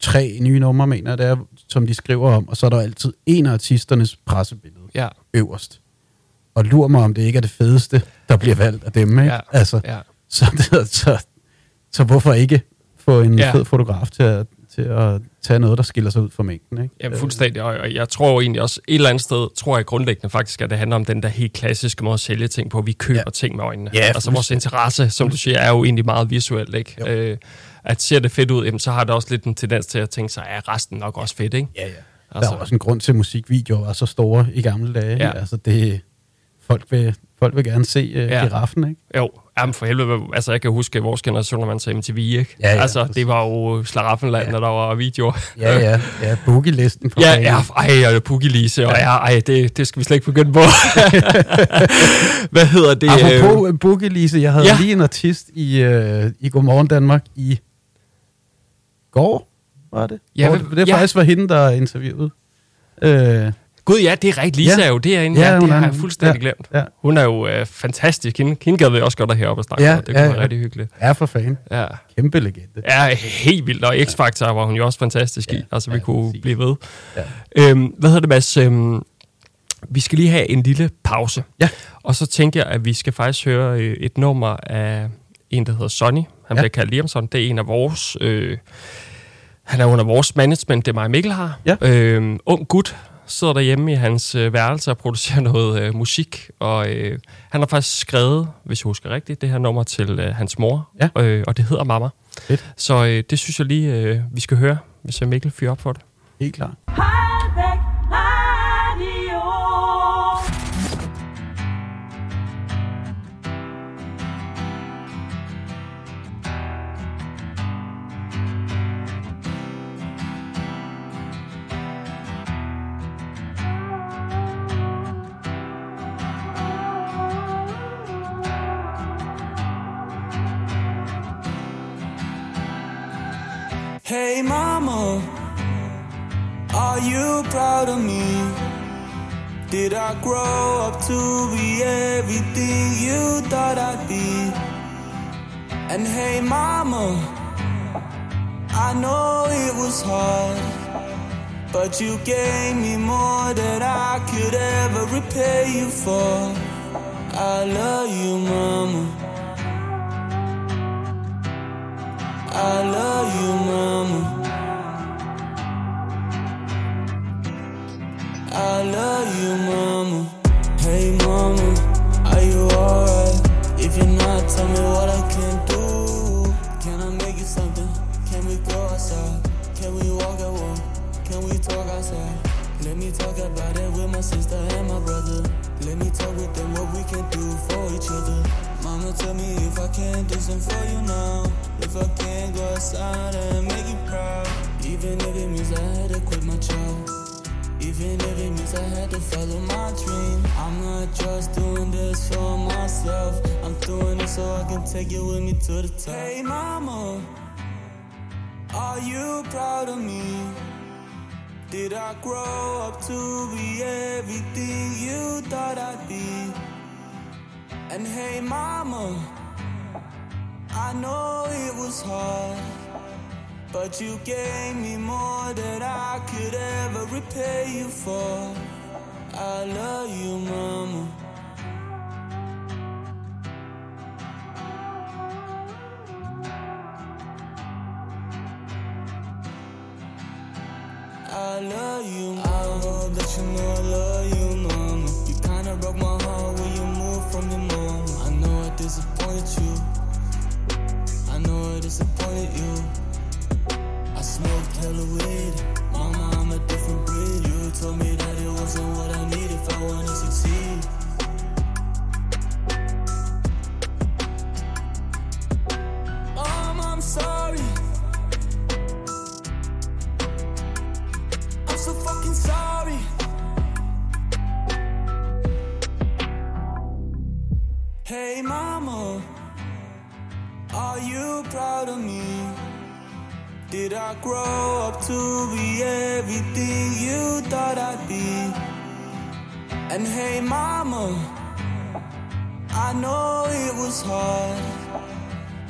[SPEAKER 2] tre nye numre, mener det er, som de skriver om, og så er der altid en af artisternes pressebillede
[SPEAKER 1] Ja,
[SPEAKER 2] øverst. Og lur mig, om det ikke er det fedeste, der bliver valgt af dem, ikke?
[SPEAKER 1] Ja.
[SPEAKER 2] Altså,
[SPEAKER 1] ja.
[SPEAKER 2] så, det, så, så hvorfor ikke få en
[SPEAKER 1] ja.
[SPEAKER 2] fed fotograf til at, til at tage noget, der skiller sig ud fra mængden? Ikke?
[SPEAKER 1] Ja, fuldstændig. Og jeg tror egentlig også, et eller andet sted, tror jeg grundlæggende faktisk, at det handler om den der helt klassiske måde at sælge ting på. Vi køber ja. Ting med øjnene.
[SPEAKER 2] Ja,
[SPEAKER 1] altså vores interesse, som du siger, er jo egentlig meget visuelt, ikke?
[SPEAKER 2] Jo.
[SPEAKER 1] Øh, at ser det fedt ud, jamen, så har det også lidt en tendens til at tænke sig, er resten nok også fedt, ikke?
[SPEAKER 2] Ja, ja. Altså.
[SPEAKER 1] Altså-
[SPEAKER 2] Der er også en grund til, at musikvideoer var så store i gamle dage.
[SPEAKER 1] Ja.
[SPEAKER 2] Altså det, folk, vil, folk vil gerne se uh,
[SPEAKER 1] Ja.
[SPEAKER 2] giraffen, ikke?
[SPEAKER 1] Jo, jamen for helvede, altså jeg kan huske vores generation, når man så MTV, ikke?
[SPEAKER 2] Ja, ja,
[SPEAKER 1] altså, det var jo slaraffenland, ja. Når der var videoer.
[SPEAKER 2] Ja, ja. ja Boogie-listen
[SPEAKER 1] Ja, ja, ej, og Puggy Lise, og ja, ej, det, det skal vi slet ikke begynde på. Hvad hedder det?
[SPEAKER 2] Apropos uh, Boogie Lise, jeg havde
[SPEAKER 1] Ja.
[SPEAKER 2] lige en artist i, uh, i Godmorgen Danmark i går, var det?
[SPEAKER 1] Ja,
[SPEAKER 2] Hvor
[SPEAKER 1] hvad-
[SPEAKER 2] det
[SPEAKER 1] ja.
[SPEAKER 2] faktisk var hende, der interviewede. Uh,
[SPEAKER 1] Gud, ja, det er rigtigt. Lisa ja.
[SPEAKER 2] Ja.
[SPEAKER 1] er jo derinde.
[SPEAKER 2] Ja,
[SPEAKER 1] Ja, det har jeg fuldstændig
[SPEAKER 2] ja,
[SPEAKER 1] glemt.
[SPEAKER 2] ja.
[SPEAKER 1] Hun er jo øh, fantastisk. Hende, hende gad vi også godt at heroppe og snakke
[SPEAKER 2] Ja,
[SPEAKER 1] med. Det
[SPEAKER 2] ja,
[SPEAKER 1] kunne være
[SPEAKER 2] ja.
[SPEAKER 1] rigtig hyggeligt.
[SPEAKER 2] er for fan.
[SPEAKER 1] Ja.
[SPEAKER 2] Kæmpe legende.
[SPEAKER 1] Ja, helt vildt. Og X-Factor var hun jo også fantastisk ja. i.
[SPEAKER 2] Ja,
[SPEAKER 1] Altså, vi
[SPEAKER 2] ja,
[SPEAKER 1] kunne
[SPEAKER 2] præcis.
[SPEAKER 1] blive ved.
[SPEAKER 2] Ja.
[SPEAKER 1] Øhm, hvad hedder det, Mads? Øhm, vi skal lige have en lille pause.
[SPEAKER 2] Ja.
[SPEAKER 1] Og så tænker jeg, at vi skal faktisk høre øh, et nummer af en, der hedder Sonny. Han
[SPEAKER 2] Ja.
[SPEAKER 1] bliver kaldt Liamson. Det er en af vores... Øh, han er under vores management, det er mig Mikkel har.
[SPEAKER 2] Ja.
[SPEAKER 1] Øhm, ung gut, sidder derhjemme i hans øh, værelse og producerer noget øh, musik, og øh, han har faktisk skrevet, hvis jeg husker rigtigt, det her nummer til øh, hans mor,
[SPEAKER 2] Ja.
[SPEAKER 1] øh, og det hedder Mama.
[SPEAKER 2] Fedt.
[SPEAKER 1] Så øh, det synes jeg lige, øh, vi skal høre, hvis jeg Mikkel fyrer op for det.
[SPEAKER 2] Helt klart.
[SPEAKER 3] Holbæk
[SPEAKER 4] mama, are you proud of me? Did I grow up to be everything you thought I'd be? And hey mama, I know it was hard, but you gave me more than I could ever repay you for. I love you, mama. I love you, mama. I love you, mama. Hey, mama, are you alright? If you're not, tell me what I can do. Can I make you something? Can we go outside? Can we walk at walk? Can we talk outside? Let me talk about it with my sister and my brother. Let me talk with them what we can do for each other. Mama, tell me if I can do something for you now. If I can go outside and make you proud. Even if it means I had to quit my job. Even if it means I had to follow my dream. I'm not just doing this for myself. I'm doing it so I can take you with me to the top. Hey, mama, are you proud of me? Did I grow up to be everything you thought I'd be? And hey, mama, I know it was hard, but you gave me more than I could ever repay you for. I love you, mama. I love you, mama. I hope that you know I love you, mama. You kinda broke my heart when you moved from your mom. I know I disappointed you. I know I disappointed you. I smoked hella weed. Mama, I'm a different breed. You told me that it wasn't what I need if I wanna succeed. Mama, I know it was hard,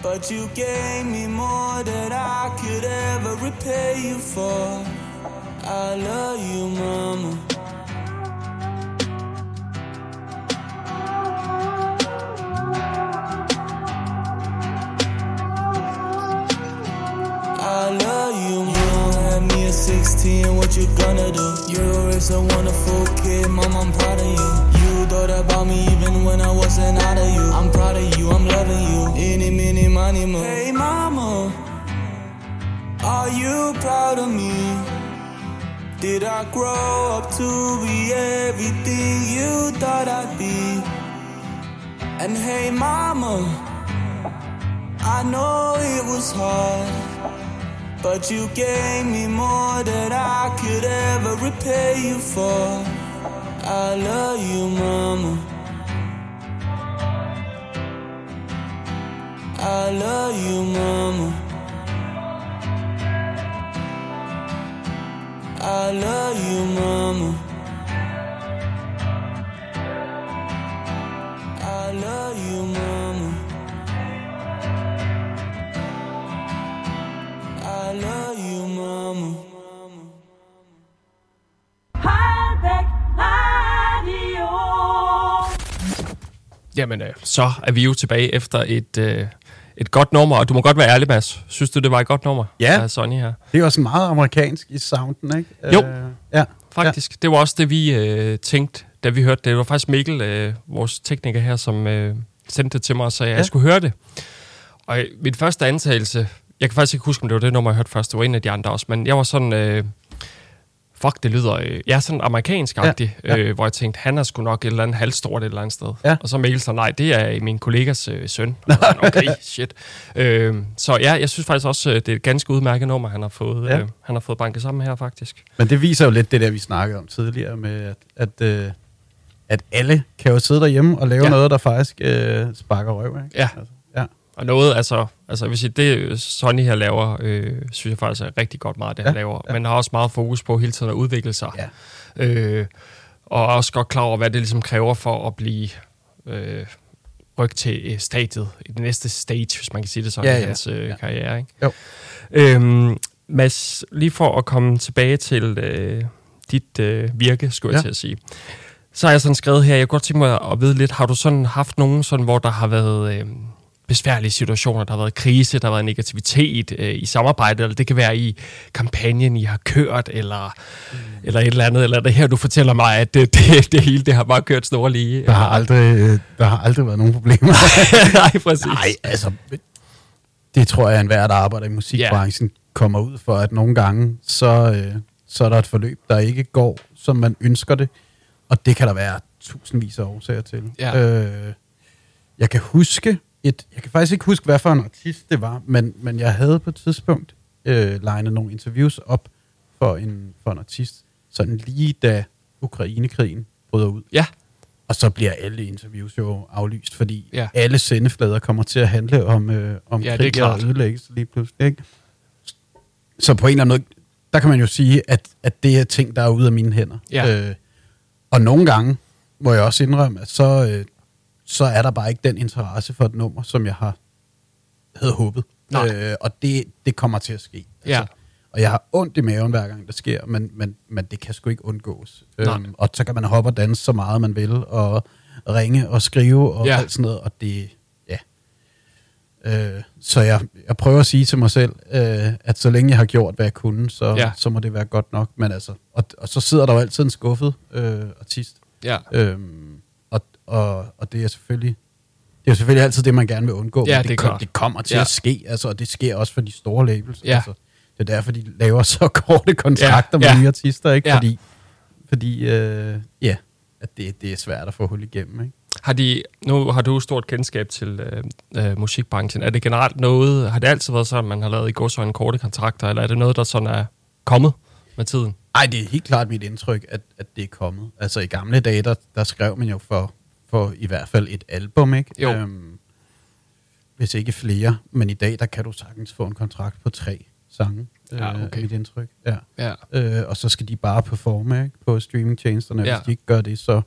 [SPEAKER 4] but you gave me more than I could ever repay you for. I love you, mama. I love you, mom. Had me at 16, what you gonna do? You raised a wonderful kid, mom, I'm proud of you. Thought about me even when I wasn't out of you. I'm proud of you, I'm loving you. Any, mini, money, mo. Hey, mama, are you proud of me? Did I grow up to be everything you thought I'd be? And hey, mama, I know it was hard. But you gave me more than I could ever repay you for. I love you, mama. I love you, mama. I love you, mama. I love you, mama. I love
[SPEAKER 1] Jamen, øh, så er vi jo tilbage efter et, øh, et godt nummer, og du må godt være ærlig, Mads. Synes du, det var et godt nummer?
[SPEAKER 2] Ja.
[SPEAKER 1] Af Sonny her.
[SPEAKER 2] Det er også meget amerikansk i sounden, ikke?
[SPEAKER 1] Jo.
[SPEAKER 2] Øh, ja.
[SPEAKER 1] faktisk. Ja. Det var også det, vi øh, tænkte, da vi hørte det. Det var faktisk Mikkel, øh, vores tekniker her, som øh, sendte det til mig og sagde, at
[SPEAKER 2] Ja.
[SPEAKER 1] jeg skulle høre det. Og øh, min første antagelse, jeg kan faktisk ikke huske, om det var det nummer, jeg hørte først. Det var en af de andre også, men jeg var sådan... Øh, Fuck, det lyder... Øh, er sådan amerikansk-agtig,
[SPEAKER 2] Ja,
[SPEAKER 1] ja,
[SPEAKER 2] ja.
[SPEAKER 1] Øh, hvor jeg tænkte, han er sgu nok et eller andet halvstort et eller andet sted.
[SPEAKER 2] Ja.
[SPEAKER 1] Og så Mikkel så, nej, det er min kollegas øh, søn. Og sådan, okay, shit. Øh, så ja, jeg synes faktisk også, øh, det er et ganske udmærket nummer, han har fået,
[SPEAKER 2] Ja.
[SPEAKER 1] ja. øh, han har fået banket sammen her, faktisk.
[SPEAKER 2] Men det viser jo lidt det der, vi snakkede om tidligere, med at, at, øh, at alle kan jo sidde derhjemme og lave ja.
[SPEAKER 1] Ja.
[SPEAKER 2] noget, der faktisk øh, sparker røv. Ikke?
[SPEAKER 1] Ja.
[SPEAKER 2] Altså, ja.
[SPEAKER 1] Og noget, altså, altså jeg vil sige, det Sonny her laver, øh, synes jeg faktisk er rigtig godt meget, det han
[SPEAKER 2] Ja,
[SPEAKER 1] laver.
[SPEAKER 2] ja.
[SPEAKER 1] Men har også meget fokus på hele tiden at udvikle sig.
[SPEAKER 2] Ja.
[SPEAKER 1] Øh, og også godt klar over, hvad det ligesom kræver for at blive øh, rykt til øh, stadiet, i det næste stage, hvis man kan sige det sådan,
[SPEAKER 2] Ja,
[SPEAKER 1] ja, i hans øh,
[SPEAKER 2] Ja.
[SPEAKER 1] karriere. Ikke?
[SPEAKER 2] Jo.
[SPEAKER 1] Øhm, Mads, lige for at komme tilbage til øh, dit øh, virke, skulle jeg
[SPEAKER 2] Ja.
[SPEAKER 1] til at sige. Så har jeg sådan skrevet her, jeg kunne godt tænke mig at vide lidt, har du sådan haft nogen, sådan, hvor der har været øh, besværlige situationer, der har været krise, der har været negativitet øh, i samarbejdet, eller det kan være i kampagnen, I har kørt, eller, mm. eller et eller andet, eller er det her, du fortæller mig, at det, det, det hele det har bare kørt snor lige.
[SPEAKER 2] Der, har aldrig, øh, der har aldrig været nogen problemer.
[SPEAKER 1] Nej, præcis.
[SPEAKER 2] Nej, altså, det tror jeg, at enhver, der arbejder i musikbranchen, kommer ud for, at nogle gange, så, øh, så er der et forløb, der ikke går, som man ønsker det. Og det kan der være tusindvis af årsager til.
[SPEAKER 1] Ja.
[SPEAKER 2] Øh, jeg kan huske, et, jeg kan faktisk ikke huske, hvad for en artist det var, men, men jeg havde på et tidspunkt øh, legnet nogle interviews op for en, for en artist, sådan lige da Ukrainekrigen bryder ud.
[SPEAKER 1] Ja,
[SPEAKER 2] Og så bliver alle interviews jo aflyst, fordi
[SPEAKER 1] Ja.
[SPEAKER 2] alle sendeflader kommer til at handle om, øh, om
[SPEAKER 1] Ja,
[SPEAKER 2] krig og ødelæggelse lige pludselig. Ikke? Så på en eller anden måde, der kan man jo sige, at, at det er ting, der er ude af mine hænder.
[SPEAKER 1] Ja.
[SPEAKER 2] Øh, og nogle gange må jeg også indrømme, at så, øh, så er der bare ikke den interesse for et nummer, som jeg har havde håbet.
[SPEAKER 1] Nej.
[SPEAKER 2] Øh, og det, det kommer til at ske.
[SPEAKER 1] Ja.
[SPEAKER 2] og jeg har ondt i maven hver gang, det sker, men, men, men det kan sgu ikke undgås.
[SPEAKER 1] Nej.
[SPEAKER 2] Øhm, og så kan man hoppe og danse så meget, man vil, og ringe og skrive og
[SPEAKER 1] Ja.
[SPEAKER 2] alt sådan noget, og det, ja. Øh, så jeg, jeg prøver at sige til mig selv, øh, at så længe jeg har gjort, hvad jeg kunne, så,
[SPEAKER 1] ja.
[SPEAKER 2] så må det være godt nok. Men altså, og, og så sidder der jo altid en skuffet øh, artist.
[SPEAKER 1] ja.
[SPEAKER 2] Øhm, og, og, det er selvfølgelig det er selvfølgelig altid det, man gerne vil undgå.
[SPEAKER 1] Ja,
[SPEAKER 2] men
[SPEAKER 1] det er
[SPEAKER 2] kom, det kommer til
[SPEAKER 1] Ja.
[SPEAKER 2] at ske, altså, og det sker også for de store labels.
[SPEAKER 1] Ja.
[SPEAKER 2] Altså, det er derfor, de laver så korte kontrakter
[SPEAKER 1] Ja,
[SPEAKER 2] med
[SPEAKER 1] ja.
[SPEAKER 2] nye artister, ikke?
[SPEAKER 1] Ja.
[SPEAKER 2] Fordi, fordi øh, ja, at det, det er svært at få hul igennem. Ikke?
[SPEAKER 1] Har de, nu har du stort kendskab til øh, øh, musikbranchen. Er det generelt noget, har det altid været sådan, at man har lavet i godsøjne korte kontrakter, eller er det noget, der sådan er kommet med tiden?
[SPEAKER 2] Ej, det er helt klart mit indtryk, at, at det er kommet. Altså i gamle dage, der, der skrev man jo for, for i hvert fald et album, ikke?
[SPEAKER 1] Jo.
[SPEAKER 2] Øhm, hvis ikke flere. Men i dag, der kan du sagtens få en kontrakt på tre sange.
[SPEAKER 1] Ja,
[SPEAKER 2] øh,
[SPEAKER 1] okay.
[SPEAKER 2] er mit indtryk. Ja.
[SPEAKER 1] Ja.
[SPEAKER 2] Øh, og så skal de bare performe ikke? på streamingtjenesterne.
[SPEAKER 1] Ja.
[SPEAKER 2] Hvis de ikke gør det, så,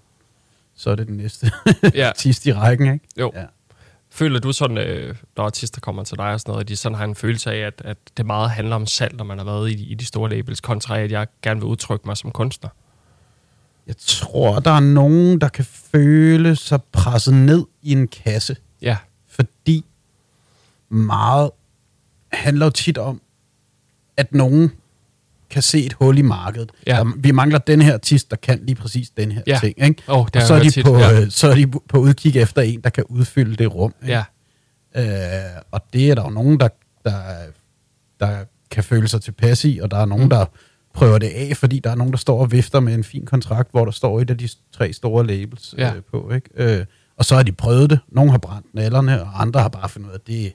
[SPEAKER 2] så er det den næste
[SPEAKER 1] Ja.
[SPEAKER 2] artist i rækken. Ikke?
[SPEAKER 1] Jo.
[SPEAKER 2] Ja.
[SPEAKER 1] Føler du sådan, øh, når artister kommer til dig og sådan noget, at de sådan har en følelse af, at, at det meget handler om salg, når man har været i, i de store labels, kontra at jeg gerne vil udtrykke mig som kunstner?
[SPEAKER 2] Jeg tror, der er nogen, der kan føle sig presset ned i en kasse.
[SPEAKER 1] Ja,
[SPEAKER 2] fordi meget handler jo tit om, at nogen kan se et hul i markedet.
[SPEAKER 1] Ja.
[SPEAKER 2] Der, vi mangler den her artist, der kan lige præcis den her
[SPEAKER 1] Ja.
[SPEAKER 2] ting. Ikke?
[SPEAKER 1] Har
[SPEAKER 2] og så
[SPEAKER 1] jeg
[SPEAKER 2] er, de
[SPEAKER 1] tit,
[SPEAKER 2] på,
[SPEAKER 1] ja.
[SPEAKER 2] øh, så er de på udkig efter en, der kan udfylde det rum. Ikke?
[SPEAKER 1] ja,
[SPEAKER 2] Øh, og det er der jo nogen, der, der, der kan føle sig tilpas i, og der er nogen,
[SPEAKER 1] Mm.
[SPEAKER 2] der prøver det af, fordi der er nogen, der står og vifter med en fin kontrakt, hvor der står et af de tre store labels
[SPEAKER 1] Ja.
[SPEAKER 2] øh, på. Ikke? Øh, og så har de prøvet det. Nogle har brændt nallerne, og andre har bare fundet ud af, at det,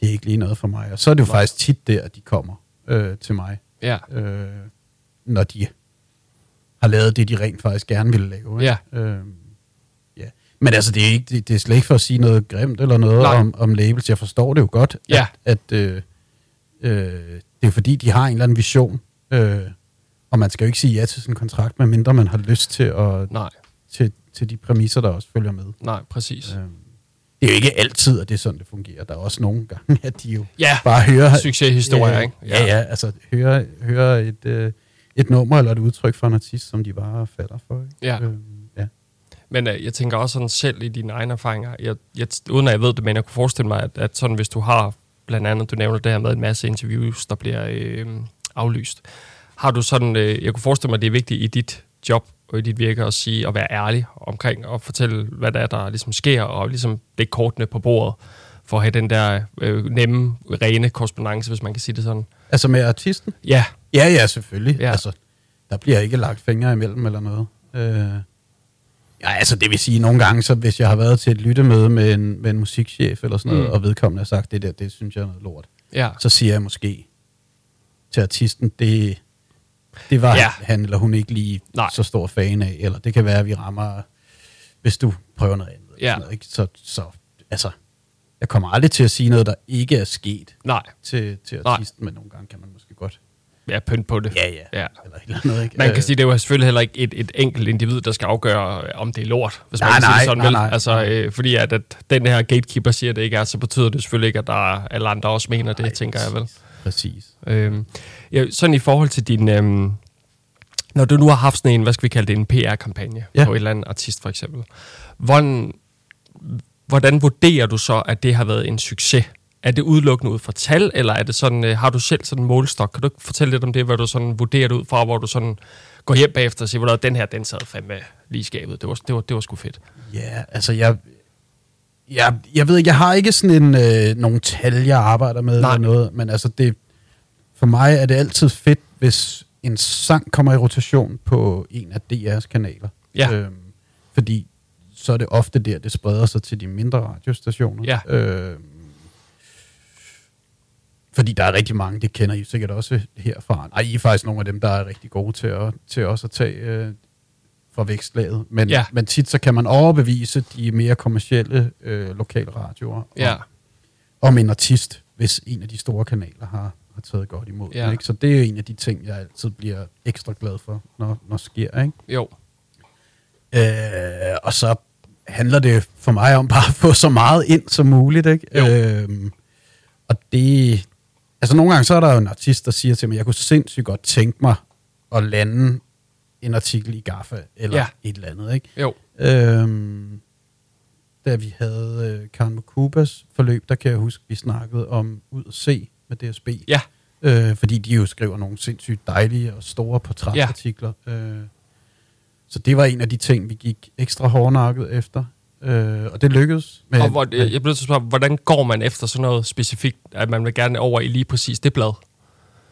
[SPEAKER 2] det er ikke lige noget for mig. Og så er det jo
[SPEAKER 1] Nej.
[SPEAKER 2] faktisk tit der, at de kommer øh, til mig,
[SPEAKER 1] ja,
[SPEAKER 2] øh, når de har lavet det, de rent faktisk gerne ville lave. Ikke?
[SPEAKER 1] Ja.
[SPEAKER 2] Øh, ja. Men altså, det er, ikke, det, det er slet ikke for at sige noget grimt eller noget
[SPEAKER 1] Nej.
[SPEAKER 2] om, om labels. Jeg forstår det jo godt,
[SPEAKER 1] Ja.
[SPEAKER 2] at, at øh, øh, det er fordi, de har en eller anden vision. Øh, og man skal jo ikke sige ja til sådan en kontrakt, medmindre man har lyst til, at,
[SPEAKER 1] nej,
[SPEAKER 2] til, til de præmisser, der også følger med.
[SPEAKER 1] nej, præcis.
[SPEAKER 2] Øh, det er jo ikke altid, at det er sådan, det fungerer. Der er også nogle gange, at de jo
[SPEAKER 1] Ja,
[SPEAKER 2] bare hører...
[SPEAKER 1] succeshistorier,
[SPEAKER 2] ja,
[SPEAKER 1] ikke?
[SPEAKER 2] Ja, ja, altså hører, hører et, øh, et nummer eller et udtryk fra en artist, som de bare falder for. Ikke?
[SPEAKER 1] Ja.
[SPEAKER 2] Øh, ja.
[SPEAKER 1] Men øh, jeg tænker også sådan selv i dine egne erfaringer, jeg, jeg, uden at jeg ved det, men jeg kunne forestille mig, at, at sådan, hvis du har, blandt andet, du nævner det her med en masse interviews, der bliver øh, aflyst. har du sådan, øh, jeg kunne forestille mig, at det er vigtigt i dit job og i dit virke at sige, at være ærlig omkring og fortælle, hvad der er, der ligesom sker, og ligesom lægge kortene på bordet, for at have den der øh, nemme, rene korrespondence, hvis man kan sige det sådan.
[SPEAKER 2] Altså med artisten?
[SPEAKER 1] Ja,
[SPEAKER 2] Ja, ja, selvfølgelig.
[SPEAKER 1] Ja.
[SPEAKER 2] Altså, der bliver ikke lagt fingre imellem eller noget. Øh, ja, altså det vil sige, nogle gange, så hvis jeg har været til et lyttemøde med en, med en musikchef eller sådan noget,
[SPEAKER 1] mm.
[SPEAKER 2] og vedkommende har sagt, det der, det synes jeg er noget lort,
[SPEAKER 1] ja,
[SPEAKER 2] så siger jeg måske til artisten, det, det var
[SPEAKER 1] Ja.
[SPEAKER 2] han eller hun ikke lige
[SPEAKER 1] Nej.
[SPEAKER 2] Nej. så stor fan af, eller det kan være, at vi rammer, hvis du prøver noget andet.
[SPEAKER 1] Ja.
[SPEAKER 2] Sådan noget, ikke? Så, så, altså, jeg kommer aldrig til at sige noget, der ikke er sket
[SPEAKER 1] nej,
[SPEAKER 2] til, til
[SPEAKER 1] Nej.
[SPEAKER 2] artisten, men nogle gange kan man måske godt.
[SPEAKER 1] ja, pynt på det.
[SPEAKER 2] Ja, ja.
[SPEAKER 1] ja.
[SPEAKER 2] Eller eller andet, ikke?
[SPEAKER 1] Man kan
[SPEAKER 2] Øh,
[SPEAKER 1] sige, det er jo selvfølgelig heller ikke et, et enkelt individ, der skal afgøre, om det er lort, hvis man
[SPEAKER 2] Nej,
[SPEAKER 1] kan sige det
[SPEAKER 2] nej,
[SPEAKER 1] sådan.
[SPEAKER 2] nej,
[SPEAKER 1] vel?
[SPEAKER 2] nej.
[SPEAKER 1] altså, øh, fordi at, at den her gatekeeper siger, at det ikke er, så betyder det selvfølgelig ikke, at der er alle andre også mener det,
[SPEAKER 2] Nej,
[SPEAKER 1] tænker jeg vel.
[SPEAKER 2] Præcis.
[SPEAKER 1] Øhm, ja, sådan i forhold til din... Øhm, når du nu har haft sådan en, hvad skal vi kalde det, en PR-kampagne ja. På et eller andet artist for eksempel. Hvordan, hvordan vurderer du så, at det har været en succes? Er det udelukkende ud fra tal, eller er det sådan, øh, har du selv sådan en målestok? Kan du fortælle lidt om det, hvad du sådan vurderer det ud fra, hvor du sådan går hjem bagefter og siger, hvordan den her, den sad fandme lige skabet. Det var, det var, det var sgu fedt.
[SPEAKER 2] Ja, altså jeg... Jeg, jeg ved ikke, jeg har ikke sådan en, øh, nogle tal, jeg arbejder med
[SPEAKER 1] Nej.
[SPEAKER 2] eller noget, men altså det, for mig er det altid fedt, hvis en sang kommer i rotation på en af DR's kanaler.
[SPEAKER 1] Ja.
[SPEAKER 2] Øhm, fordi så er det ofte der, det spreder sig til de mindre radiostationer.
[SPEAKER 1] Ja.
[SPEAKER 2] Øhm, fordi der er rigtig mange, det kender I sikkert også herfra. Nej, I er faktisk nogle af dem, der er rigtig gode til, at, til også at tage øh, fra vækstlaget. Men,
[SPEAKER 1] Ja.
[SPEAKER 2] men tit så kan man overbevise de mere kommercielle øh, lokale radioer
[SPEAKER 1] Ja,
[SPEAKER 2] om, om en artist, hvis en af de store kanaler har, har taget godt imod
[SPEAKER 1] Ja.
[SPEAKER 2] den. Ikke? Så det er jo en af de ting, jeg altid bliver ekstra glad for, når, når sker. Ikke?
[SPEAKER 1] jo.
[SPEAKER 2] Øh, og så handler det for mig om bare at få så meget ind som muligt. Ikke?
[SPEAKER 1] Jo.
[SPEAKER 2] Øhm, og det... Altså nogle gange så er der jo en artist, der siger til mig, jeg kunne sindssygt godt tænke mig at lande en artikel i Gaffa, eller
[SPEAKER 1] Ja.
[SPEAKER 2] et eller andet. Ikke?
[SPEAKER 1] Jo,
[SPEAKER 2] Øhm, da vi havde øh, Karen Mokubas forløb, der kan jeg huske, vi snakkede om ud at se med DSB.
[SPEAKER 1] ja,
[SPEAKER 2] Øh, fordi de jo skriver nogle sindssygt dejlige og store portrætartikler. Ja. Øh, så det var en af de ting, vi gik ekstra hårdnakket efter. Øh, og det lykkedes. Men,
[SPEAKER 1] og hvor, jeg, jeg bliver til at spørge, hvordan går man efter sådan noget specifikt, at man vil gerne over i lige præcis det blad?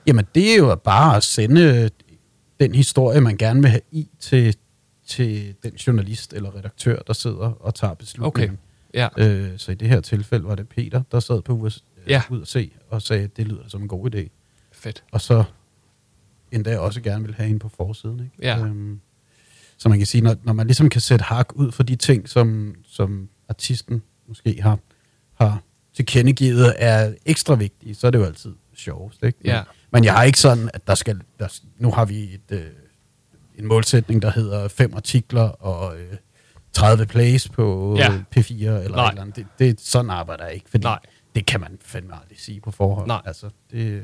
[SPEAKER 2] Jamen, det er jo bare at sende den historie, man gerne vil have i til, til den journalist eller redaktør, der sidder og tager beslutningen.
[SPEAKER 1] Ja,
[SPEAKER 2] Øh, så i det her tilfælde var det Peter, der sad på US,
[SPEAKER 1] Ja.
[SPEAKER 2] ud at se og sagde, at det lyder som en god idé.
[SPEAKER 1] fedt.
[SPEAKER 2] Og så endda også gerne vil have en på forsiden. Ikke?
[SPEAKER 1] Ja.
[SPEAKER 2] Øhm, så man kan sige, når, når man ligesom kan sætte hak ud for de ting, som, som artisten måske har, har tilkendegivet er ekstra vigtige, så er det jo altid sjovest. Ikke?
[SPEAKER 1] Ja.
[SPEAKER 2] Men jeg har ikke sådan, at der skal... Der, nu har vi et, øh, en målsætning, der hedder fem artikler og øh, 30 plays på
[SPEAKER 1] Ja.
[SPEAKER 2] ja. P4 eller et
[SPEAKER 1] Nej.
[SPEAKER 2] eller andet. Det, det, sådan arbejder jeg ikke, fordi
[SPEAKER 1] Nej.
[SPEAKER 2] det kan man fandme aldrig sige på forhånd.
[SPEAKER 1] Nej.
[SPEAKER 2] Altså, det,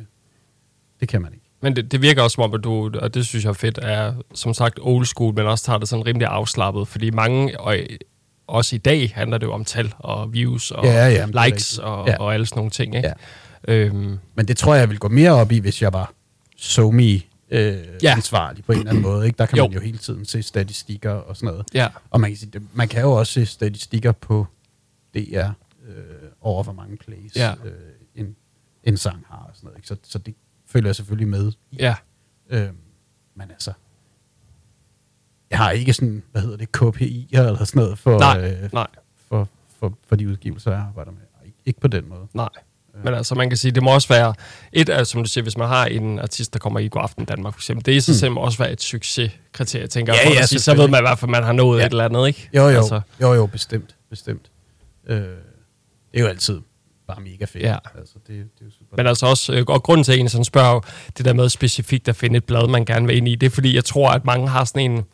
[SPEAKER 2] det kan man ikke.
[SPEAKER 1] Men det, det virker også som om, at du, og det synes jeg er fedt, er som sagt old school, men også tager det sådan rimelig afslappet, fordi mange, og også i dag handler det jo om tal og views og
[SPEAKER 2] Ja, ja,
[SPEAKER 1] likes og,
[SPEAKER 2] Ja.
[SPEAKER 1] og alle sådan nogle ting. Ikke?
[SPEAKER 2] Ja.
[SPEAKER 1] Øhm,
[SPEAKER 2] Men det tror jeg, jeg vil gå mere op i, hvis jeg var somi øh,
[SPEAKER 1] Ja.
[SPEAKER 2] ansvarlig på en eller anden måde. Ikke? Der kan
[SPEAKER 1] Jo.
[SPEAKER 2] man jo hele tiden se statistikker og sådan noget.
[SPEAKER 1] ja,
[SPEAKER 2] Og man kan, sige, man kan jo også se statistikker på DR øh, over, hvor mange plays
[SPEAKER 1] Ja.
[SPEAKER 2] øh, en, en sang har. Og sådan noget, ikke? Så, så det følger jeg selvfølgelig med i.
[SPEAKER 1] ja,
[SPEAKER 2] Øh, men altså, jeg har ikke sådan, hvad hedder det, KPI eller sådan noget for,
[SPEAKER 1] nej,
[SPEAKER 2] øh,
[SPEAKER 1] nej,
[SPEAKER 2] for, for, for de udgivelser, jeg arbejder med. Ikke på den måde.
[SPEAKER 1] nej. Men altså, man kan sige, det må også være, et af, som du siger, hvis man har en artist, der kommer i God Aften Danmark, for eksempel, det i sig selv må også være et succeskriterie, tænker jeg,
[SPEAKER 2] Ja,
[SPEAKER 1] for
[SPEAKER 2] ja,
[SPEAKER 1] sige, så ved man i hvert fald, man har nået
[SPEAKER 2] Ja.
[SPEAKER 1] et eller andet, ikke?
[SPEAKER 2] Jo, jo,
[SPEAKER 1] Altså,
[SPEAKER 2] jo, jo, bestemt, bestemt. Øh, det er jo altid bare mega fedt.
[SPEAKER 1] Ja.
[SPEAKER 2] Altså, det, det er jo super.
[SPEAKER 1] Men altså også, øh, og grunden til, at en sådan spørger det der med specifikt at finde et blad, man gerne vil ind i, det er fordi, jeg tror, at mange har sådan en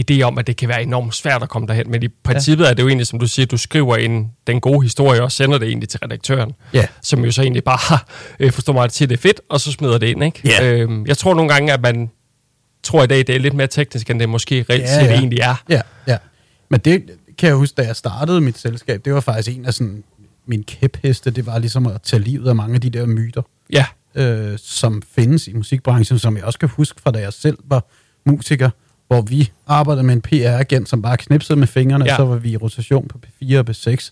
[SPEAKER 1] idé om, at det kan være enormt svært at komme derhen. Men i princippet ja. er det jo egentlig, som du siger, du skriver en, den gode historie og sender det egentlig til redaktøren.
[SPEAKER 2] Ja.
[SPEAKER 1] Som jo så egentlig bare, øh, forstår mig, at siger, det er fedt, og så smider det ind. Ikke?
[SPEAKER 2] Ja.
[SPEAKER 1] Øhm, jeg tror nogle gange, at man tror i dag, det er lidt mere teknisk, end det måske reelt
[SPEAKER 2] Ja, ja.
[SPEAKER 1] egentlig er.
[SPEAKER 2] Ja, ja. Men det kan jeg huske, da jeg startede mit selskab, det var faktisk en af sådan, mine kæpheste, det var ligesom at tage livet af mange af de der myter.
[SPEAKER 1] Ja,
[SPEAKER 2] øh, som findes i musikbranchen, som jeg også kan huske fra da jeg selv var musiker, hvor vi arbejdede med en PR-agent, som bare knipsede med fingrene,
[SPEAKER 1] Ja.
[SPEAKER 2] ja. så var vi i rotation på P4 og P6.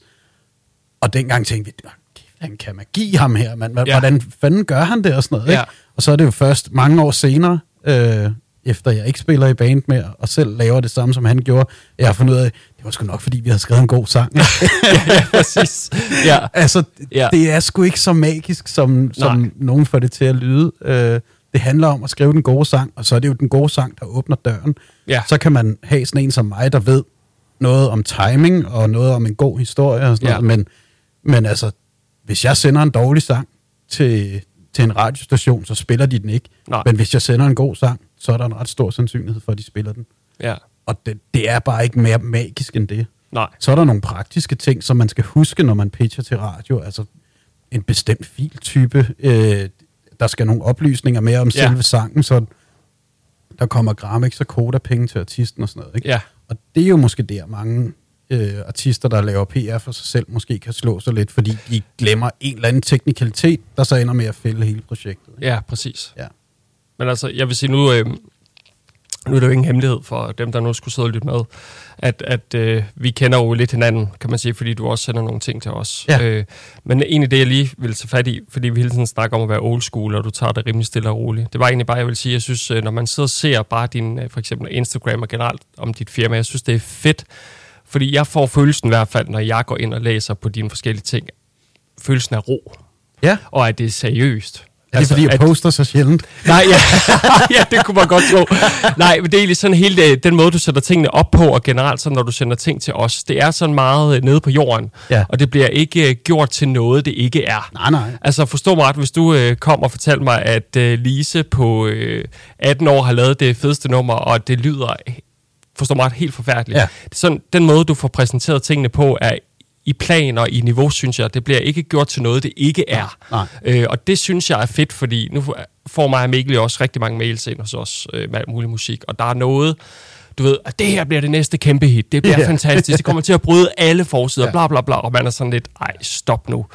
[SPEAKER 2] Og dengang tænkte vi, "Nå, kæft, han kan magi ham her, mand. Hva-
[SPEAKER 1] Ja.
[SPEAKER 2] Hvordan fanden gør han det og sådan noget,
[SPEAKER 1] Ja.
[SPEAKER 2] ikke? Og så er det jo først mange år senere, øh, efter jeg ikke spiller i band mere, og selv laver det samme, som han gjorde, jeg har fundet ud af, det var sgu nok, fordi vi havde skrevet en god sang.
[SPEAKER 1] ja, præcis. Ja.
[SPEAKER 2] altså,
[SPEAKER 1] Ja.
[SPEAKER 2] ja. det er sgu ikke så magisk, som, som
[SPEAKER 1] Nej.
[SPEAKER 2] nogen får det til at lyde. Øh, det handler om at skrive den gode sang, og så er det jo den gode sang, der åbner døren.
[SPEAKER 1] Ja.
[SPEAKER 2] Så kan man have sådan en som mig, der ved noget om timing, og noget om en god historie og sådan
[SPEAKER 1] Ja.
[SPEAKER 2] noget. Men, men altså, hvis jeg sender en dårlig sang til, til en radiostation, så spiller de den ikke.
[SPEAKER 1] Nej.
[SPEAKER 2] Men hvis jeg sender en god sang, så er der en ret stor sandsynlighed for, at de spiller den.
[SPEAKER 1] ja.
[SPEAKER 2] Og det, det er bare ikke mere magisk end det.
[SPEAKER 1] Nej.
[SPEAKER 2] Så er der nogle praktiske ting, som man skal huske, når man pitcher til radio. Altså en bestemt filtype. Øh, der skal nogle oplysninger mere om
[SPEAKER 1] Ja.
[SPEAKER 2] selve sangen, så der kommer Gramex og Koda-penge til artisten og sådan noget. Ikke?
[SPEAKER 1] Ja.
[SPEAKER 2] Og det er jo måske der, mange øh, artister, der laver PR for sig selv, måske kan slå sig lidt, fordi de glemmer en eller anden teknikalitet, der så ender med at fælde hele projektet. ikke?
[SPEAKER 1] Ja, præcis.
[SPEAKER 2] Ja.
[SPEAKER 1] Men altså, jeg vil sige, nu, øh, nu er det jo ingen hemmelighed for dem, der nu skulle sidde og lytte med, at, at øh, vi kender jo lidt hinanden, kan man sige, fordi du også sender nogle ting til os.
[SPEAKER 2] Ja.
[SPEAKER 1] Øh, men egentlig det, jeg lige vil tage fat i, fordi vi hele tiden snakker om at være old school, og du tager det rimelig stille og roligt. Det var egentlig bare, jeg vil sige, jeg synes, øh, når man sidder og ser bare din, øh, for eksempel Instagram og generelt om dit firma, jeg synes, det er fedt, fordi jeg får følelsen i hvert fald, når jeg går ind og læser på dine forskellige ting, følelsen af ro,
[SPEAKER 2] ja.
[SPEAKER 1] og at det er seriøst.
[SPEAKER 2] Er det altså, fordi, jeg
[SPEAKER 1] at-
[SPEAKER 2] poster så sjældent?
[SPEAKER 1] Nej, ja. ja, det kunne man godt tro. Nej, men det er egentlig sådan hele øh, den måde, du sætter tingene op på, og generelt sådan, når du sender ting til os, det er sådan meget øh, nede på jorden,
[SPEAKER 2] Ja.
[SPEAKER 1] og det bliver ikke øh, gjort til noget, det ikke er.
[SPEAKER 2] Nej, nej.
[SPEAKER 1] Altså forstå mig ret, hvis du øh, kom og fortalte mig, at øh, Lise på øh, 18 år har lavet det fedeste nummer, og det lyder, øh, forstå mig ret, helt forfærdeligt.
[SPEAKER 2] Ja.
[SPEAKER 1] Det er sådan, den måde, du får præsenteret tingene på, er i plan og i niveau, synes jeg. Det bliver ikke gjort til noget, det ikke er.
[SPEAKER 2] Nej.
[SPEAKER 1] Øh, og det synes jeg er fedt, fordi nu får mig og Mikkel også rigtig mange mails ind hos os øh, med mulig musik, og der er noget, du ved, at det her bliver det næste kæmpe hit, det bliver
[SPEAKER 2] Ja.
[SPEAKER 1] fantastisk, det kommer til at bryde alle forsider,
[SPEAKER 2] Ja.
[SPEAKER 1] bla bla bla, og man er sådan lidt, ej, stop nu.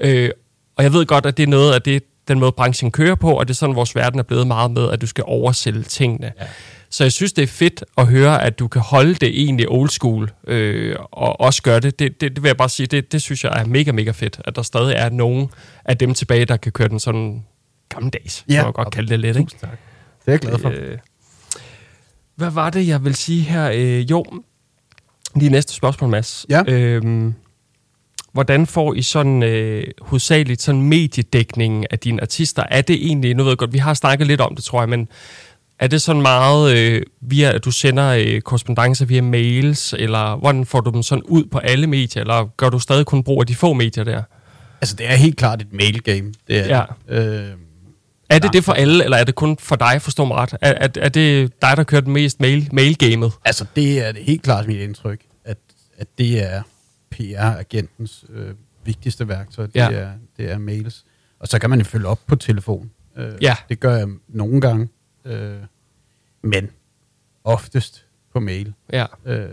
[SPEAKER 1] Øh, og jeg ved godt, at det er noget af det, den måde branchen kører på, og det er sådan, vores verden er blevet meget med, at du skal oversælge tingene. Ja. Så jeg synes, det er fedt at høre, at du kan holde det egentlig old school, øh, og også gøre det. Det, det. det vil jeg bare sige, det, det synes jeg er mega, mega fedt, at der stadig er nogen af dem tilbage, der kan køre den sådan gammeldags, ja. kan man godt kalde det lidt. Ikke?
[SPEAKER 2] Tak. Det er jeg glad for.
[SPEAKER 1] Øh, hvad var det, jeg vil sige her? Øh, jo, lige næste spørgsmål, Mads.
[SPEAKER 2] Ja.
[SPEAKER 1] Øhm, hvordan får I sådan øh, hovedsageligt sådan mediedækningen af dine artister? Er det egentlig, nu ved jeg godt, vi har snakket lidt om det, tror jeg, men er det sådan meget øh, via, at du sender øh, korrespondencer via mails, eller hvordan får du dem sådan ud på alle medier, eller gør du stadig kun brug af de få medier der?
[SPEAKER 2] Altså, det er helt klart et mail game. Det er
[SPEAKER 1] Ja.
[SPEAKER 2] det. Øh,
[SPEAKER 1] Er det det for alle, eller er det kun for dig, forstår mig ret? Er, er, er det dig, der kører den mest mail, mail-gamet?
[SPEAKER 2] altså, det er det helt klart mit indtryk, at, at det er PR-agentens øh, vigtigste værktøj. Det,
[SPEAKER 1] Ja.
[SPEAKER 2] er, det er mails. Og så kan man jo følge op på telefon. Øh,
[SPEAKER 1] Ja.
[SPEAKER 2] Det gør jeg nogle gange. Øh, men oftest på mail.
[SPEAKER 1] Ja.
[SPEAKER 2] Øh,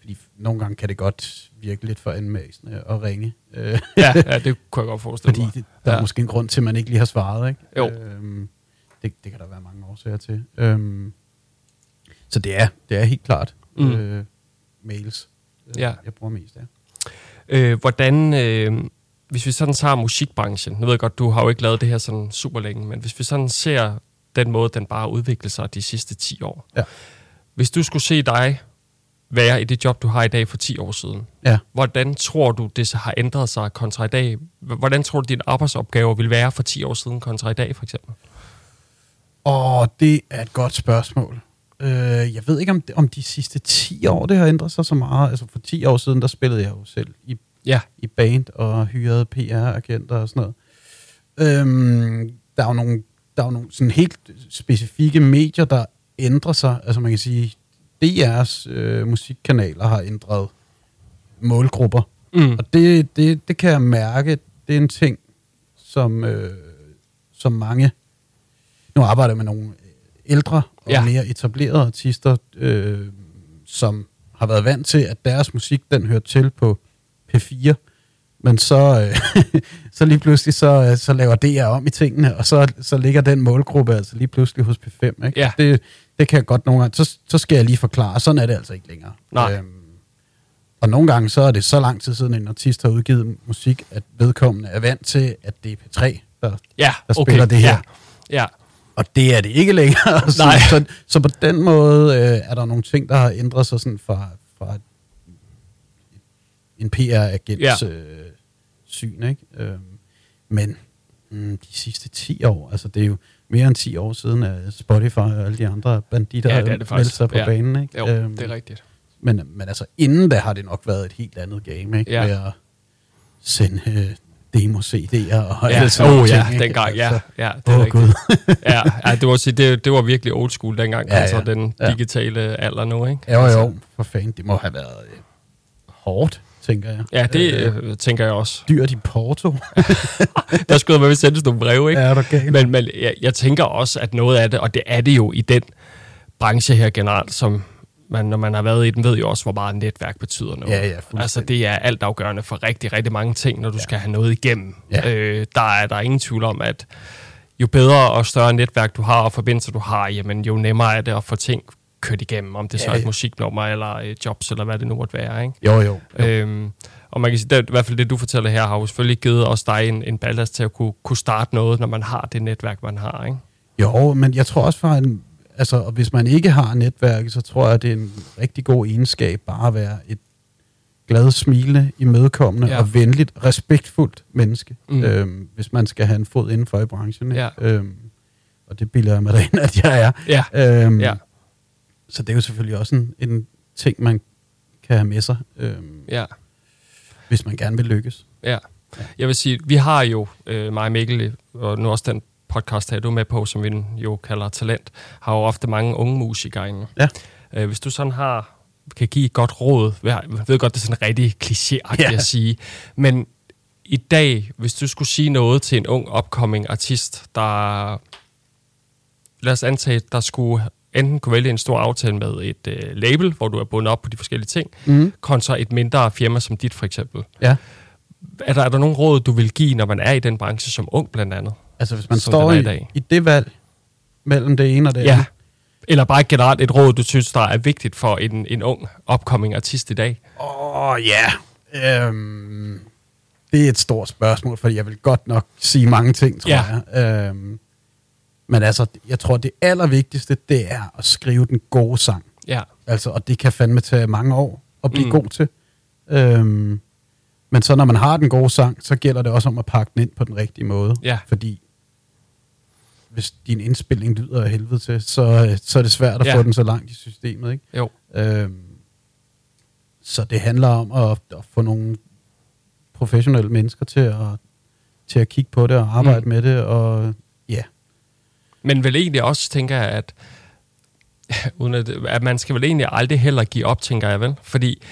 [SPEAKER 2] fordi nogle gange kan det godt virke lidt for anmæsende at ringe. Øh,
[SPEAKER 1] ja, ja, det kunne jeg godt forestille
[SPEAKER 2] Fordi
[SPEAKER 1] mig.
[SPEAKER 2] det, der ja. Er måske en grund til, at man ikke lige har svaret, ikke?
[SPEAKER 1] Jo.
[SPEAKER 2] Øhm, det, det kan der være mange årsager til. Øhm, så det er, det er helt klart
[SPEAKER 1] mm.
[SPEAKER 2] øh, mails, øh,
[SPEAKER 1] Ja.
[SPEAKER 2] jeg bruger mest af.
[SPEAKER 1] Øh, hvordan, øh, hvis vi sådan tager musikbranchen, nu ved jeg godt, du har jo ikke lavet det her sådan super længe, men hvis vi sådan ser den måde, den bare udvikler sig de sidste 10 år.
[SPEAKER 2] Ja.
[SPEAKER 1] Hvis du skulle se dig være i det job, du har i dag for 10 år siden,
[SPEAKER 2] Ja.
[SPEAKER 1] hvordan tror du, det har ændret sig kontra i dag? Hvordan tror du, dine arbejdsopgaver vil være for 10 år siden kontra i dag, for eksempel?
[SPEAKER 2] Og det er et godt spørgsmål. Øh, jeg ved ikke, om, det, om de sidste 10 år, det har ændret sig så meget. Altså for 10 år siden, der spillede jeg jo selv i
[SPEAKER 1] Ja,
[SPEAKER 2] i band og hyrede PR-agenter og sådan noget. Øhm, der er jo nogle, der er jo nogle sådan helt specifikke medier, der ændrer sig. Altså man kan sige, DR's øh, musikkanaler har ændret målgrupper.
[SPEAKER 1] Mm.
[SPEAKER 2] Og det, det, det kan jeg mærke, det er en ting, som, øh, som mange... Nu arbejder jeg med nogle ældre og
[SPEAKER 1] Ja.
[SPEAKER 2] ja. mere etablerede artister, øh, som har været vant til, at deres musik, den hører til på P4, Men så, øh, så lige pludselig, så, øh, så laver DR om i tingene, og så, så ligger den målgruppe altså lige pludselig hos P5. Ikke?
[SPEAKER 1] Ja.
[SPEAKER 2] Det, det kan jeg godt nogle gange, så, så skal jeg lige forklare, sådan er det altså ikke længere.
[SPEAKER 1] Nej.
[SPEAKER 2] Øhm, og nogle gange, så er det så lang tid siden, en artist har udgivet musik, at vedkommende er vant til, at det er P3, der,
[SPEAKER 1] Ja,
[SPEAKER 2] der
[SPEAKER 1] okay.
[SPEAKER 2] spiller det her.
[SPEAKER 1] Ja. ja.
[SPEAKER 2] Og det er det ikke længere. så,
[SPEAKER 1] Nej.
[SPEAKER 2] Så, så på den måde øh, er der nogle ting, der har ændret sig sådan fra, fra en PR-agents
[SPEAKER 1] Ja.
[SPEAKER 2] øh, syn. Ikke? Øhm, men mm, de sidste 10 år, altså det er jo mere end 10 år siden, at Spotify og alle de andre banditter
[SPEAKER 1] Ja,
[SPEAKER 2] ja,
[SPEAKER 1] det er det
[SPEAKER 2] meldte sig på
[SPEAKER 1] Ja.
[SPEAKER 2] banen. Ikke?
[SPEAKER 1] Jo,
[SPEAKER 2] Øhm,
[SPEAKER 1] det er rigtigt.
[SPEAKER 2] men, men altså inden da har det nok været et helt andet game, ikke?
[SPEAKER 1] Ja.
[SPEAKER 2] Med at sende øh, demo-CD'er og
[SPEAKER 1] Ja,
[SPEAKER 2] alle sådan
[SPEAKER 1] oh, ja,
[SPEAKER 2] ting. ikke?
[SPEAKER 1] dengang, ja,
[SPEAKER 2] Altså,
[SPEAKER 1] ja, det er
[SPEAKER 2] Åh,
[SPEAKER 1] rigtigt.
[SPEAKER 2] Gud.
[SPEAKER 1] ja, ja, det, var, sige, det, det var virkelig old school dengang,
[SPEAKER 2] Ja,
[SPEAKER 1] ja, kontra
[SPEAKER 2] ja.
[SPEAKER 1] den
[SPEAKER 2] Ja.
[SPEAKER 1] digitale alder nu, ikke?
[SPEAKER 2] Jo,
[SPEAKER 1] Altså,
[SPEAKER 2] jo, for fanden. Det må have været øh, hårdt, tænker jeg.
[SPEAKER 1] Ja, det
[SPEAKER 2] Øh,
[SPEAKER 1] øh, tænker jeg også.
[SPEAKER 2] dyrt i Porto.
[SPEAKER 1] Der skulle man sendes nogle breve, ikke?
[SPEAKER 2] Ja, er galt?
[SPEAKER 1] Men, men jeg, jeg tænker også, at noget af det, og det er det jo i den branche her generelt, som man, når man har været i den, ved jo også, hvor meget netværk betyder noget.
[SPEAKER 2] Ja, ja.
[SPEAKER 1] Altså, det er altafgørende for rigtig, rigtig mange ting, når du ja. skal have noget igennem.
[SPEAKER 2] Ja.
[SPEAKER 1] Øh, der er der er ingen tvivl om, at jo bedre og større netværk du har, og forbindelser du har, jamen, jo nemmere er det at få ting kørt igennem, om det så
[SPEAKER 2] Ja,
[SPEAKER 1] er et musiknummer, eller et jobs, eller hvad det nu måtte være, ikke?
[SPEAKER 2] Jo, jo. jo.
[SPEAKER 1] Øhm, og man kan sige, det, er i hvert fald det, du fortæller her, har jo selvfølgelig givet os dig en, en ballast til at kunne, kunne starte noget, når man har det netværk, man har, ikke?
[SPEAKER 2] Jo, men jeg tror også for en... Altså, og hvis man ikke har netværket, så tror jeg, at det er en rigtig god egenskab bare at være et glad, smilende, imødekommende
[SPEAKER 1] Ja.
[SPEAKER 2] og venligt, respektfuldt menneske,
[SPEAKER 1] mm.
[SPEAKER 2] øhm, hvis man skal have en fod indenfor i branchen. ikke?
[SPEAKER 1] Ja.
[SPEAKER 2] Øhm, og det bilder jeg mig da ind, at jeg er.
[SPEAKER 1] Ja,
[SPEAKER 2] Øhm,
[SPEAKER 1] ja,
[SPEAKER 2] Så det er jo selvfølgelig også en, en ting, man kan have med sig, øhm,
[SPEAKER 1] ja.
[SPEAKER 2] hvis man gerne vil lykkes.
[SPEAKER 1] Ja. Jeg vil sige, vi har jo, øh, mig og Mikkel, og nu også den podcast her, du er med på, som vi jo kalder Talent, har jo ofte mange unge musikere inde.
[SPEAKER 2] Ja.
[SPEAKER 1] Øh, hvis du sådan har, kan give et godt råd, jeg ved godt, det er sådan rigtig klichéagtigt
[SPEAKER 2] Ja.
[SPEAKER 1] at sige, men i dag, hvis du skulle sige noget til en ung upcoming artist, der, lad os antage, der skulle enten kunne vælge en stor aftale med et øh, label, hvor du er bundet op på de forskellige ting,
[SPEAKER 2] Mm.
[SPEAKER 1] kontra et mindre firma som dit for eksempel.
[SPEAKER 2] Ja.
[SPEAKER 1] Er der, er der nogle råd, du vil give, når man er i den branche som ung blandt andet?
[SPEAKER 2] Altså hvis man står
[SPEAKER 1] i
[SPEAKER 2] i,
[SPEAKER 1] dag.
[SPEAKER 2] i det valg mellem det ene og det
[SPEAKER 1] Ja.
[SPEAKER 2] andet.
[SPEAKER 1] Eller bare generelt et råd, du synes, der er vigtigt for en, en ung, upcoming artist i dag?
[SPEAKER 2] Åh, oh, ja. Øhm, det er et stort spørgsmål, fordi jeg vil godt nok sige mange ting, tror
[SPEAKER 1] Ja.
[SPEAKER 2] jeg. Øhm, men altså, jeg tror, det allervigtigste, det er at skrive den gode sang.
[SPEAKER 1] Ja,
[SPEAKER 2] Altså, og det kan fandme tage mange år at blive
[SPEAKER 1] Mm.
[SPEAKER 2] god til. Øhm, men så når man har den gode sang, så gælder det også om at pakke den ind på den rigtige måde.
[SPEAKER 1] Ja.
[SPEAKER 2] Fordi hvis din indspilning lyder af helvede til, så, øh, så er det svært at
[SPEAKER 1] Ja.
[SPEAKER 2] få den så langt i systemet. Ikke?
[SPEAKER 1] jo.
[SPEAKER 2] Øhm, så det handler om at, at få nogle professionelle mennesker til at, til at kigge på det og arbejde
[SPEAKER 1] Mm.
[SPEAKER 2] med det. Og
[SPEAKER 1] Men vel egentlig også, tænker jeg, at, uden at, at man skal vel egentlig aldrig heller give op, tænker jeg vel? Fordi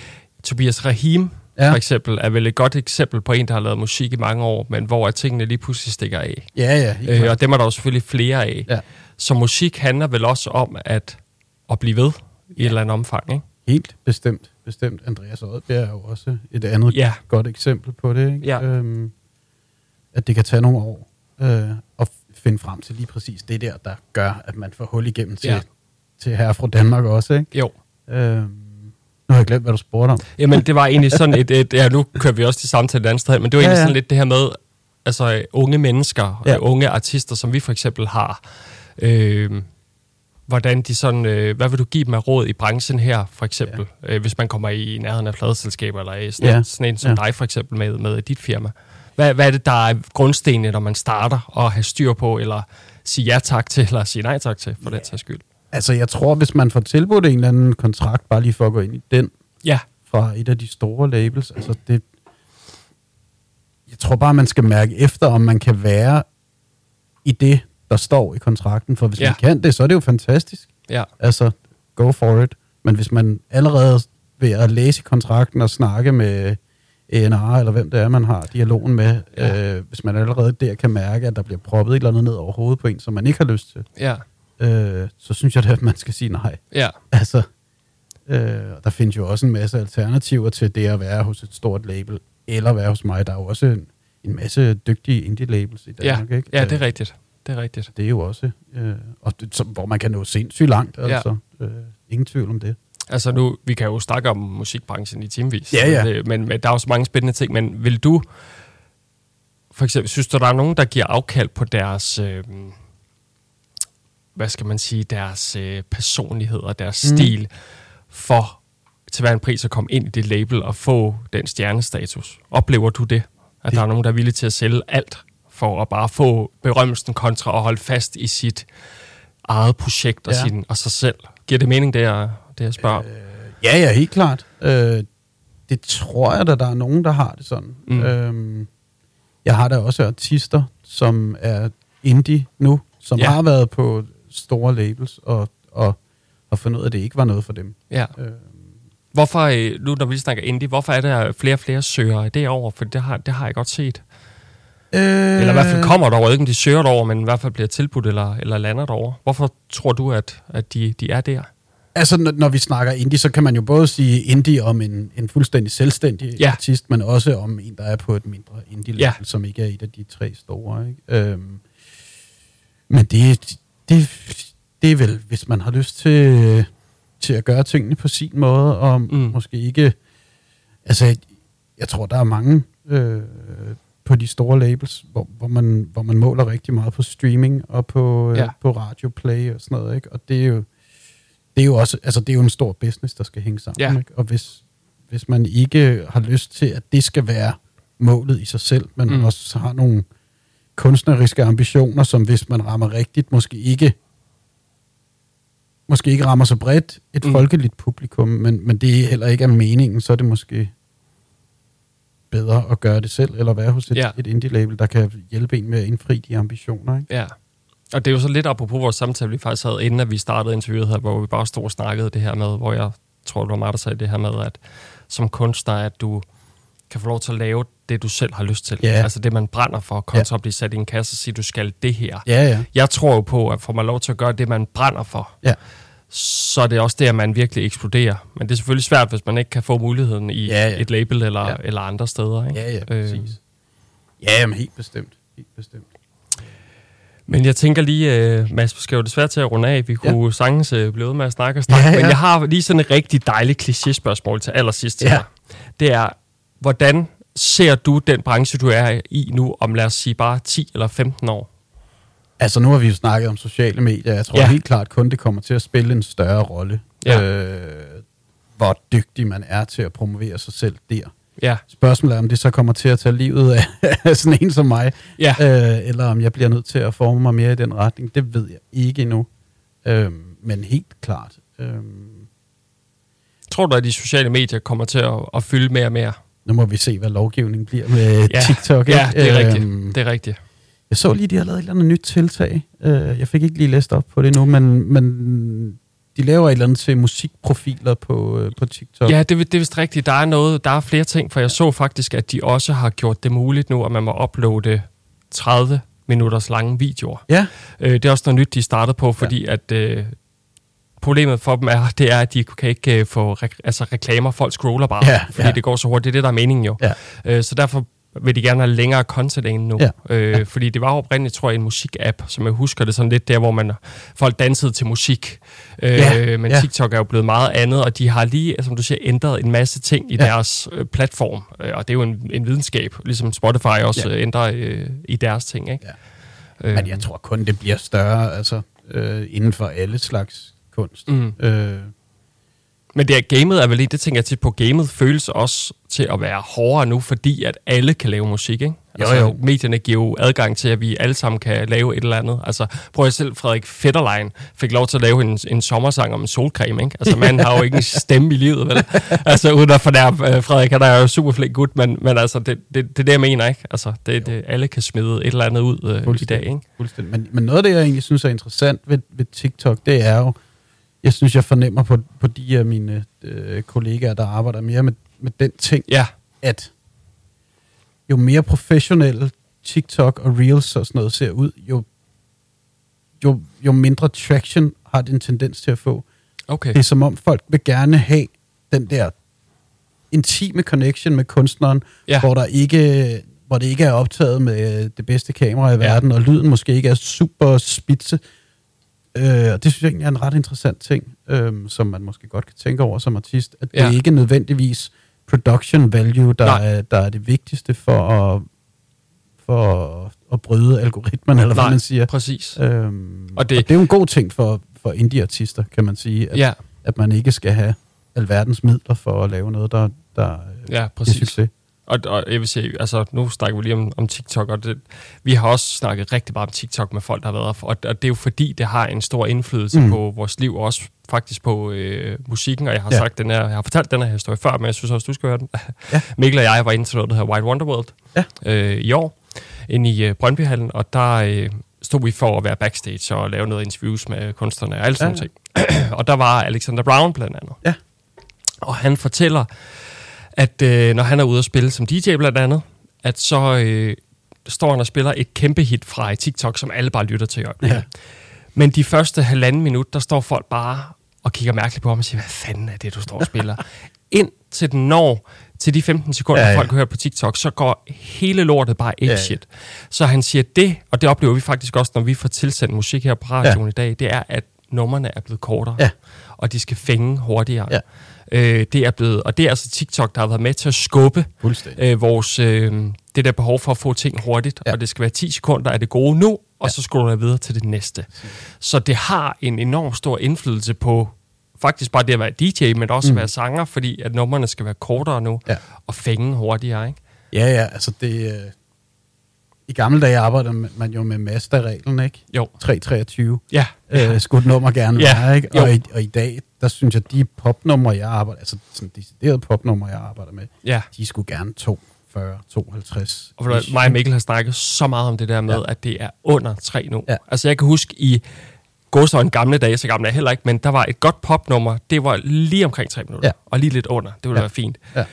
[SPEAKER 1] Tobias Rahim, ja.
[SPEAKER 2] Ja.
[SPEAKER 1] for eksempel, er vel et godt eksempel på en, der har lavet musik i mange år, men hvor tingene lige pludselig stikker af.
[SPEAKER 2] ja, ja.
[SPEAKER 1] Øh, og dem er der jo selvfølgelig flere af.
[SPEAKER 2] Ja.
[SPEAKER 1] Så musik handler vel også om at, at blive ved i et eller andet omfang, ikke?
[SPEAKER 2] Helt bestemt. Bestemt. Andreas Oddbjerg er jo også et andet
[SPEAKER 1] Ja.
[SPEAKER 2] godt eksempel på det. Ikke?
[SPEAKER 1] Ja.
[SPEAKER 2] Øhm, at det kan tage nogle år øh, at finde frem til lige præcis det der, der gør, at man får hul igennem til,
[SPEAKER 1] Ja.
[SPEAKER 2] ja. til her fra Danmark også. Ikke?
[SPEAKER 1] Jo.
[SPEAKER 2] Øhm, nu har jeg glemt, hvad du spurgte om.
[SPEAKER 1] Jamen, det var egentlig sådan et, et ja, nu kører vi også til samtale et andet sted, men det var
[SPEAKER 2] Ja,
[SPEAKER 1] egentlig
[SPEAKER 2] ja.
[SPEAKER 1] sådan lidt det her med, altså øh, unge mennesker, ja.
[SPEAKER 2] Ja.
[SPEAKER 1] unge artister, som vi for eksempel har, øh, hvordan de sådan, øh, hvad vil du give dem af råd i branchen her, for eksempel, ja. øh, hvis man kommer i nærheden af pladeselskaber, eller øh, sådan, ja.
[SPEAKER 2] Ja.
[SPEAKER 1] sådan en som ja.
[SPEAKER 2] Ja.
[SPEAKER 1] dig for eksempel med, med dit firma. Hvad, hvad er det, der er grundstenene, når man starter og have styr på, eller sige ja tak til, eller sige nej tak til, for ja. den sags skyld?
[SPEAKER 2] Altså, jeg tror, hvis man får tilbudt en eller anden kontrakt, bare lige for at gå ind i den,
[SPEAKER 1] Ja,
[SPEAKER 2] fra et af de store labels, altså det... Jeg tror bare, man skal mærke efter, om man kan være i det, der står i kontrakten. For hvis
[SPEAKER 1] Ja.
[SPEAKER 2] man kan det, så er det jo fantastisk.
[SPEAKER 1] ja,
[SPEAKER 2] Altså, go for it. Men hvis man allerede ved at læse i kontrakten og snakke med ENR, eller hvem det er, man har dialogen med,
[SPEAKER 1] Ja.
[SPEAKER 2] ja. øh, hvis man allerede der kan mærke, at der bliver proppet et eller andet ned over hovedet på en, som man ikke har lyst til,
[SPEAKER 1] ja,
[SPEAKER 2] øh, så synes jeg da, at man skal sige nej.
[SPEAKER 1] ja,
[SPEAKER 2] Altså, øh, der findes jo også en masse alternativer til det at være hos et stort label, eller være hos mig. Der er jo også en, en masse dygtige indie-labels i
[SPEAKER 1] Ja,
[SPEAKER 2] Danmark, ikke?
[SPEAKER 1] ja, det er
[SPEAKER 2] Øh,
[SPEAKER 1] rigtigt. Det er rigtigt.
[SPEAKER 2] Det er jo også, øh, og det, som, hvor man kan nå sindssygt langt,
[SPEAKER 1] Ja.
[SPEAKER 2] altså. Øh, ingen tvivl om det.
[SPEAKER 1] Altså nu, vi kan jo snakke om musikbranchen i timevis.
[SPEAKER 2] Ja, ja.
[SPEAKER 1] Men, men, men der er jo så mange spændende ting. Men vil du, for eksempel, synes du, der er nogen, der giver afkald på deres, øh, hvad skal man sige, deres øh, personlighed og deres
[SPEAKER 2] Mm.
[SPEAKER 1] stil, for til hver en pris at komme ind i det label og få den stjernestatus? Oplever du det? At
[SPEAKER 2] Det-
[SPEAKER 1] der er nogen, der er villige til at sælge alt for at bare få berømmelsen kontra og holde fast i sit eget projekt og,
[SPEAKER 2] ja.
[SPEAKER 1] sin, og sig selv? Giver det mening, det jeg, det jeg spørger? Øh,
[SPEAKER 2] Ja, ja, helt klart. Øh, det tror jeg da, der er nogen, der har det sådan. Mm. Øhm, jeg har da også artister, som er indie nu, som ja. Har været på store labels og, og, og fundet ud af, at det ikke var noget for dem.
[SPEAKER 1] Ja.
[SPEAKER 2] Øh,
[SPEAKER 1] Hvorfor, øh, nu når vi snakker indie, hvorfor er der flere og flere søgere derover? For det har, det har jeg godt set.
[SPEAKER 2] øh,
[SPEAKER 1] Eller i hvert fald kommer derover. Ikke, om de søger derover, men i hvert fald bliver tilbudt eller, eller lander derover. Hvorfor tror du, at, at de, de er der?
[SPEAKER 2] Altså, når, når vi snakker indie, så kan man jo både sige indie om en, en fuldstændig selvstændig
[SPEAKER 1] Ja.
[SPEAKER 2] artist, men også om en, der er på et mindre indie-label,
[SPEAKER 1] Ja.
[SPEAKER 2] som ikke er et af de tre store. Ikke? Øhm, men det, det, det er vel, hvis man har lyst til, til at gøre tingene på sin måde, og. Mm. måske ikke... Altså, jeg, jeg tror, der er mange øh, på de store labels, hvor, hvor, man, hvor man måler rigtig meget på streaming og på, øh,
[SPEAKER 1] Ja.
[SPEAKER 2] på radioplay og sådan noget. Ikke? Og det er jo det er jo også, altså det er jo en stor business, der skal hænge sammen.
[SPEAKER 1] Ja.
[SPEAKER 2] Ikke? Og hvis, hvis man ikke har lyst til, at det skal være målet i sig selv, men mm. man også har nogle kunstneriske ambitioner, som hvis man rammer rigtigt, måske ikke måske ikke rammer så bredt et mm.
[SPEAKER 1] Mm.
[SPEAKER 2] folkeligt publikum, men, men det heller ikke er meningen, så er det måske bedre at gøre det selv, eller være hos et,
[SPEAKER 1] Ja.
[SPEAKER 2] et indie-label, der kan hjælpe en med at indfri de ambitioner. Ikke?
[SPEAKER 1] Ja. Og det er jo så lidt apropos vores samtale, vi faktisk havde, inden at vi startede interviewet her, hvor vi bare stod og snakkede det her med, hvor jeg tror, det var mig, der sagde det her med, at som kunstner, at du kan få lov til at lave det, du selv har lyst til.
[SPEAKER 2] Ja.
[SPEAKER 1] Altså det, man brænder for, kontra at blive sat i en kasse og sige, du skal det her.
[SPEAKER 2] Ja, ja.
[SPEAKER 1] Jeg tror jo på, at får man lov til at gøre det, man brænder for,
[SPEAKER 2] Ja.
[SPEAKER 1] så er det også det, at man virkelig eksploderer. Men det er selvfølgelig svært, hvis man ikke kan få muligheden i
[SPEAKER 2] Ja, ja.
[SPEAKER 1] et label eller,
[SPEAKER 2] Ja.
[SPEAKER 1] ja. eller andre steder. Ikke?
[SPEAKER 2] Ja, ja,
[SPEAKER 1] Øh,
[SPEAKER 2] præcis. Ja, jamen helt bestemt. Helt bestemt.
[SPEAKER 1] Men jeg tænker lige, uh, Mads, vi skal jo desværre til at runde af. Vi kunne ja. sagtens uh, blive ved med at snakke og snakke.
[SPEAKER 2] Ja,
[SPEAKER 1] Ja. Men jeg har lige sådan et rigtig dejligt kliché-spørgsmål til allersidst til
[SPEAKER 2] Ja.
[SPEAKER 1] dig. Det er, hvordan ser du den branche, du er i nu, om lad os sige bare 10 eller 15 år?
[SPEAKER 2] Altså, nu har vi jo snakket om sociale medier. Jeg tror. Ja. helt klart kun, det kommer til at spille en større rolle.
[SPEAKER 1] Ja.
[SPEAKER 2] Øh, hvor dygtig man er til at promovere sig selv der.
[SPEAKER 1] Ja,
[SPEAKER 2] Spørgsmålet er, om det så kommer til at tage livet af, af sådan en som mig,
[SPEAKER 1] ja.
[SPEAKER 2] øh, eller om jeg bliver nødt til at forme mig mere i den retning. Det ved jeg ikke endnu. Øh, men helt klart. Øh,
[SPEAKER 1] Tror du, at de sociale medier kommer til at, at fylde mere og mere?
[SPEAKER 2] nu må vi se, hvad lovgivningen bliver med
[SPEAKER 1] Ja.
[SPEAKER 2] TikTok.
[SPEAKER 1] Ja, det er rigtigt.
[SPEAKER 2] Øhm,
[SPEAKER 1] Det er rigtigt.
[SPEAKER 2] Jeg så lige, de har lavet et eller andet nyt tiltag. Øh, jeg fik ikke lige læst op på det nu, men, men de laver et eller andet til musikprofiler på, øh, på TikTok.
[SPEAKER 1] Ja, det, er- det er vist rigtigt. Der er, noget, der er flere ting, for jeg så faktisk, at de også har gjort det muligt nu, at man må uploade 30 minutters lange videoer.
[SPEAKER 2] ja.
[SPEAKER 1] Øh, det er også noget nyt, de startede på, fordi ja. at øh, problemet for dem er, det er, at de kan ikke øh, få re- altså, reklamer. Folk scroller bare,
[SPEAKER 2] Ja,
[SPEAKER 1] fordi
[SPEAKER 2] ja.
[SPEAKER 1] det går så hurtigt. Det er det, der er meningen jo.
[SPEAKER 2] Ja.
[SPEAKER 1] Øh, så derfor vil de gerne have længere content ind nu.
[SPEAKER 2] Ja.
[SPEAKER 1] Øh, ja. Fordi det var oprindeligt, tror jeg, en musik-app, som jeg husker det sådan lidt der, hvor man folk dansede til musik. Øh,
[SPEAKER 2] Ja,
[SPEAKER 1] Men
[SPEAKER 2] ja.
[SPEAKER 1] TikTok er jo blevet meget andet, og de har lige, som du siger, ændret en masse ting i
[SPEAKER 2] Ja.
[SPEAKER 1] deres øh, platform. Øh, og det er jo en, en videnskab, ligesom Spotify også
[SPEAKER 2] Ja.
[SPEAKER 1] ja. ændrer øh, i deres ting. Ikke?
[SPEAKER 2] Ja.
[SPEAKER 1] Øh,
[SPEAKER 2] Men jeg tror kun, det bliver større altså, øh, inden for alle slags kunst.
[SPEAKER 1] Mm.
[SPEAKER 2] Øh,
[SPEAKER 1] Men det er, gamet er vel lige, det tænker jeg tit på, gamet føles også til at være hårdere nu, fordi at alle kan lave musik, ikke? Altså,
[SPEAKER 2] Jo, jo.
[SPEAKER 1] Medierne giver jo adgang til, at vi alle sammen kan lave et eller andet. Altså, prøv at selv, Frederik Fetterlein fik lov til at lave en, en sommersang om en solcreme, ikke? Altså, manden har jo ikke en stemme i livet, vel? Altså, uden at fornærme øh, Frederik, han er jo super flink gut, men, men altså, det, det, det er det, jeg mener, ikke? Altså, det, det, alle kan smide et eller andet ud øh, i dag, ikke?
[SPEAKER 2] fuldstændig. Men, men noget af det, jeg egentlig synes er interessant ved, ved TikTok, det er jo, jeg synes, jeg fornemmer på, på de af mine øh, kollegaer, der arbejder mere med, med den ting,
[SPEAKER 1] Ja,
[SPEAKER 2] at jo mere professionelle TikTok og Reels og sådan noget ser ud, jo, jo, jo mindre traction har det en tendens til at få.
[SPEAKER 1] okay.
[SPEAKER 2] Det er som om folk vil gerne have den der intime connection med kunstneren,
[SPEAKER 1] Ja.
[SPEAKER 2] ja. hvor der ikke hvor det ikke er optaget med øh, det bedste kamera i
[SPEAKER 1] Ja.
[SPEAKER 2] verden, og lyden måske ikke er super spidse. Øh, og det synes jeg egentlig er en ret interessant ting, øh, som man måske godt kan tænke over som artist, at
[SPEAKER 1] Ja.
[SPEAKER 2] det ikke nødvendigvis production value, der
[SPEAKER 1] Nej.
[SPEAKER 2] er, der er det vigtigste for at, for at, at bryde algoritmen, eller hvad
[SPEAKER 1] Nej,
[SPEAKER 2] man siger.
[SPEAKER 1] præcis.
[SPEAKER 2] Øhm,
[SPEAKER 1] Og det-
[SPEAKER 2] og det er jo en god ting for, for indie-artister, kan man sige, at,
[SPEAKER 1] Ja,
[SPEAKER 2] at man ikke skal have alverdens midler for at lave noget, der, der
[SPEAKER 1] ja,
[SPEAKER 2] er
[SPEAKER 1] præcis.
[SPEAKER 2] succes.
[SPEAKER 1] Og, og jeg vil sige, altså nu snakker vi lige om, om TikTok, og det, vi har også snakket rigtig meget om TikTok med folk, der har været og, og det er jo fordi, det har en stor indflydelse mm. På vores liv, og også faktisk på øh, musikken, og jeg har
[SPEAKER 2] Ja.
[SPEAKER 1] sagt den her, jeg har fortalt den her historie før, men jeg synes også, du skal høre den.
[SPEAKER 2] Ja.
[SPEAKER 1] Mikkel og jeg var inde til noget, der hedder White Wonderworld
[SPEAKER 2] Ja.
[SPEAKER 1] øh, i år, inde i øh, Brøndbyhallen, og der øh, stod vi for at være backstage og lave noget interviews med kunstnerne og alle sådan
[SPEAKER 2] ja.
[SPEAKER 1] ting. og der var Alexander Brown blandt andet.
[SPEAKER 2] Ja.
[SPEAKER 1] Og han fortæller, at øh, når han er ude at spille som DJ blandt andet, at så øh, står han og spiller et kæmpe hit fra TikTok, som alle bare lytter til i øjeblikket.
[SPEAKER 2] Ja.
[SPEAKER 1] Men de første halvanden minut, der står folk bare og kigger mærkeligt på ham og siger, hvad fanden er det, du står og spiller? Ind til den når til de 15 sekunder, ja,
[SPEAKER 2] Ja,
[SPEAKER 1] ja.
[SPEAKER 2] ja.
[SPEAKER 1] folk hører på TikTok, så går hele lortet bare
[SPEAKER 2] Ja, ja.
[SPEAKER 1] ape shit. Så han siger det, og det oplever vi faktisk også, når vi får tilsendt musik her på radioen ja. i dag, det er, at numrene er blevet kortere,
[SPEAKER 2] Ja.
[SPEAKER 1] og de skal fænge hurtigere.
[SPEAKER 2] Ja.
[SPEAKER 1] Øh, det er blevet, og det er altså TikTok, der har været med til at skubbe øh, vores, øh, det der behov for at få ting hurtigt, ja. Og det skal være 10 sekunder af det gode nu, og
[SPEAKER 2] Ja.
[SPEAKER 1] så skal du være videre til det næste. Så det har en enorm stor indflydelse på faktisk bare det at være DJ, men også mm. at være sanger, fordi at numrene skal være kortere nu,
[SPEAKER 2] Ja.
[SPEAKER 1] og fænge hurtigere, ikke?
[SPEAKER 2] Ja, ja, altså det... Øh, I gamle dage arbejder man jo med Mazda-reglen, ikke?
[SPEAKER 1] Jo.
[SPEAKER 2] 323.
[SPEAKER 1] Ja,
[SPEAKER 2] øh, skulle et nummer gerne
[SPEAKER 1] Ja,
[SPEAKER 2] være, ikke?
[SPEAKER 1] jo.
[SPEAKER 2] Og i, og i dag, der synes jeg, de popnumre, jeg arbejder, altså sådan deciderede popnumre, jeg arbejder med,
[SPEAKER 1] ja.
[SPEAKER 2] de skulle gerne 240, 52.
[SPEAKER 1] Og du hvad, mig og Mikkel har snakket så meget om det der med, ja. At det er under tre nu. Ja. Altså jeg kan huske i Gåsøjne gamle dage, så gamle er heller ikke, men der var et godt popnummer, det var lige omkring tre minutter, ja. Og lige lidt under, det ville ja. Være fint.
[SPEAKER 2] Ja.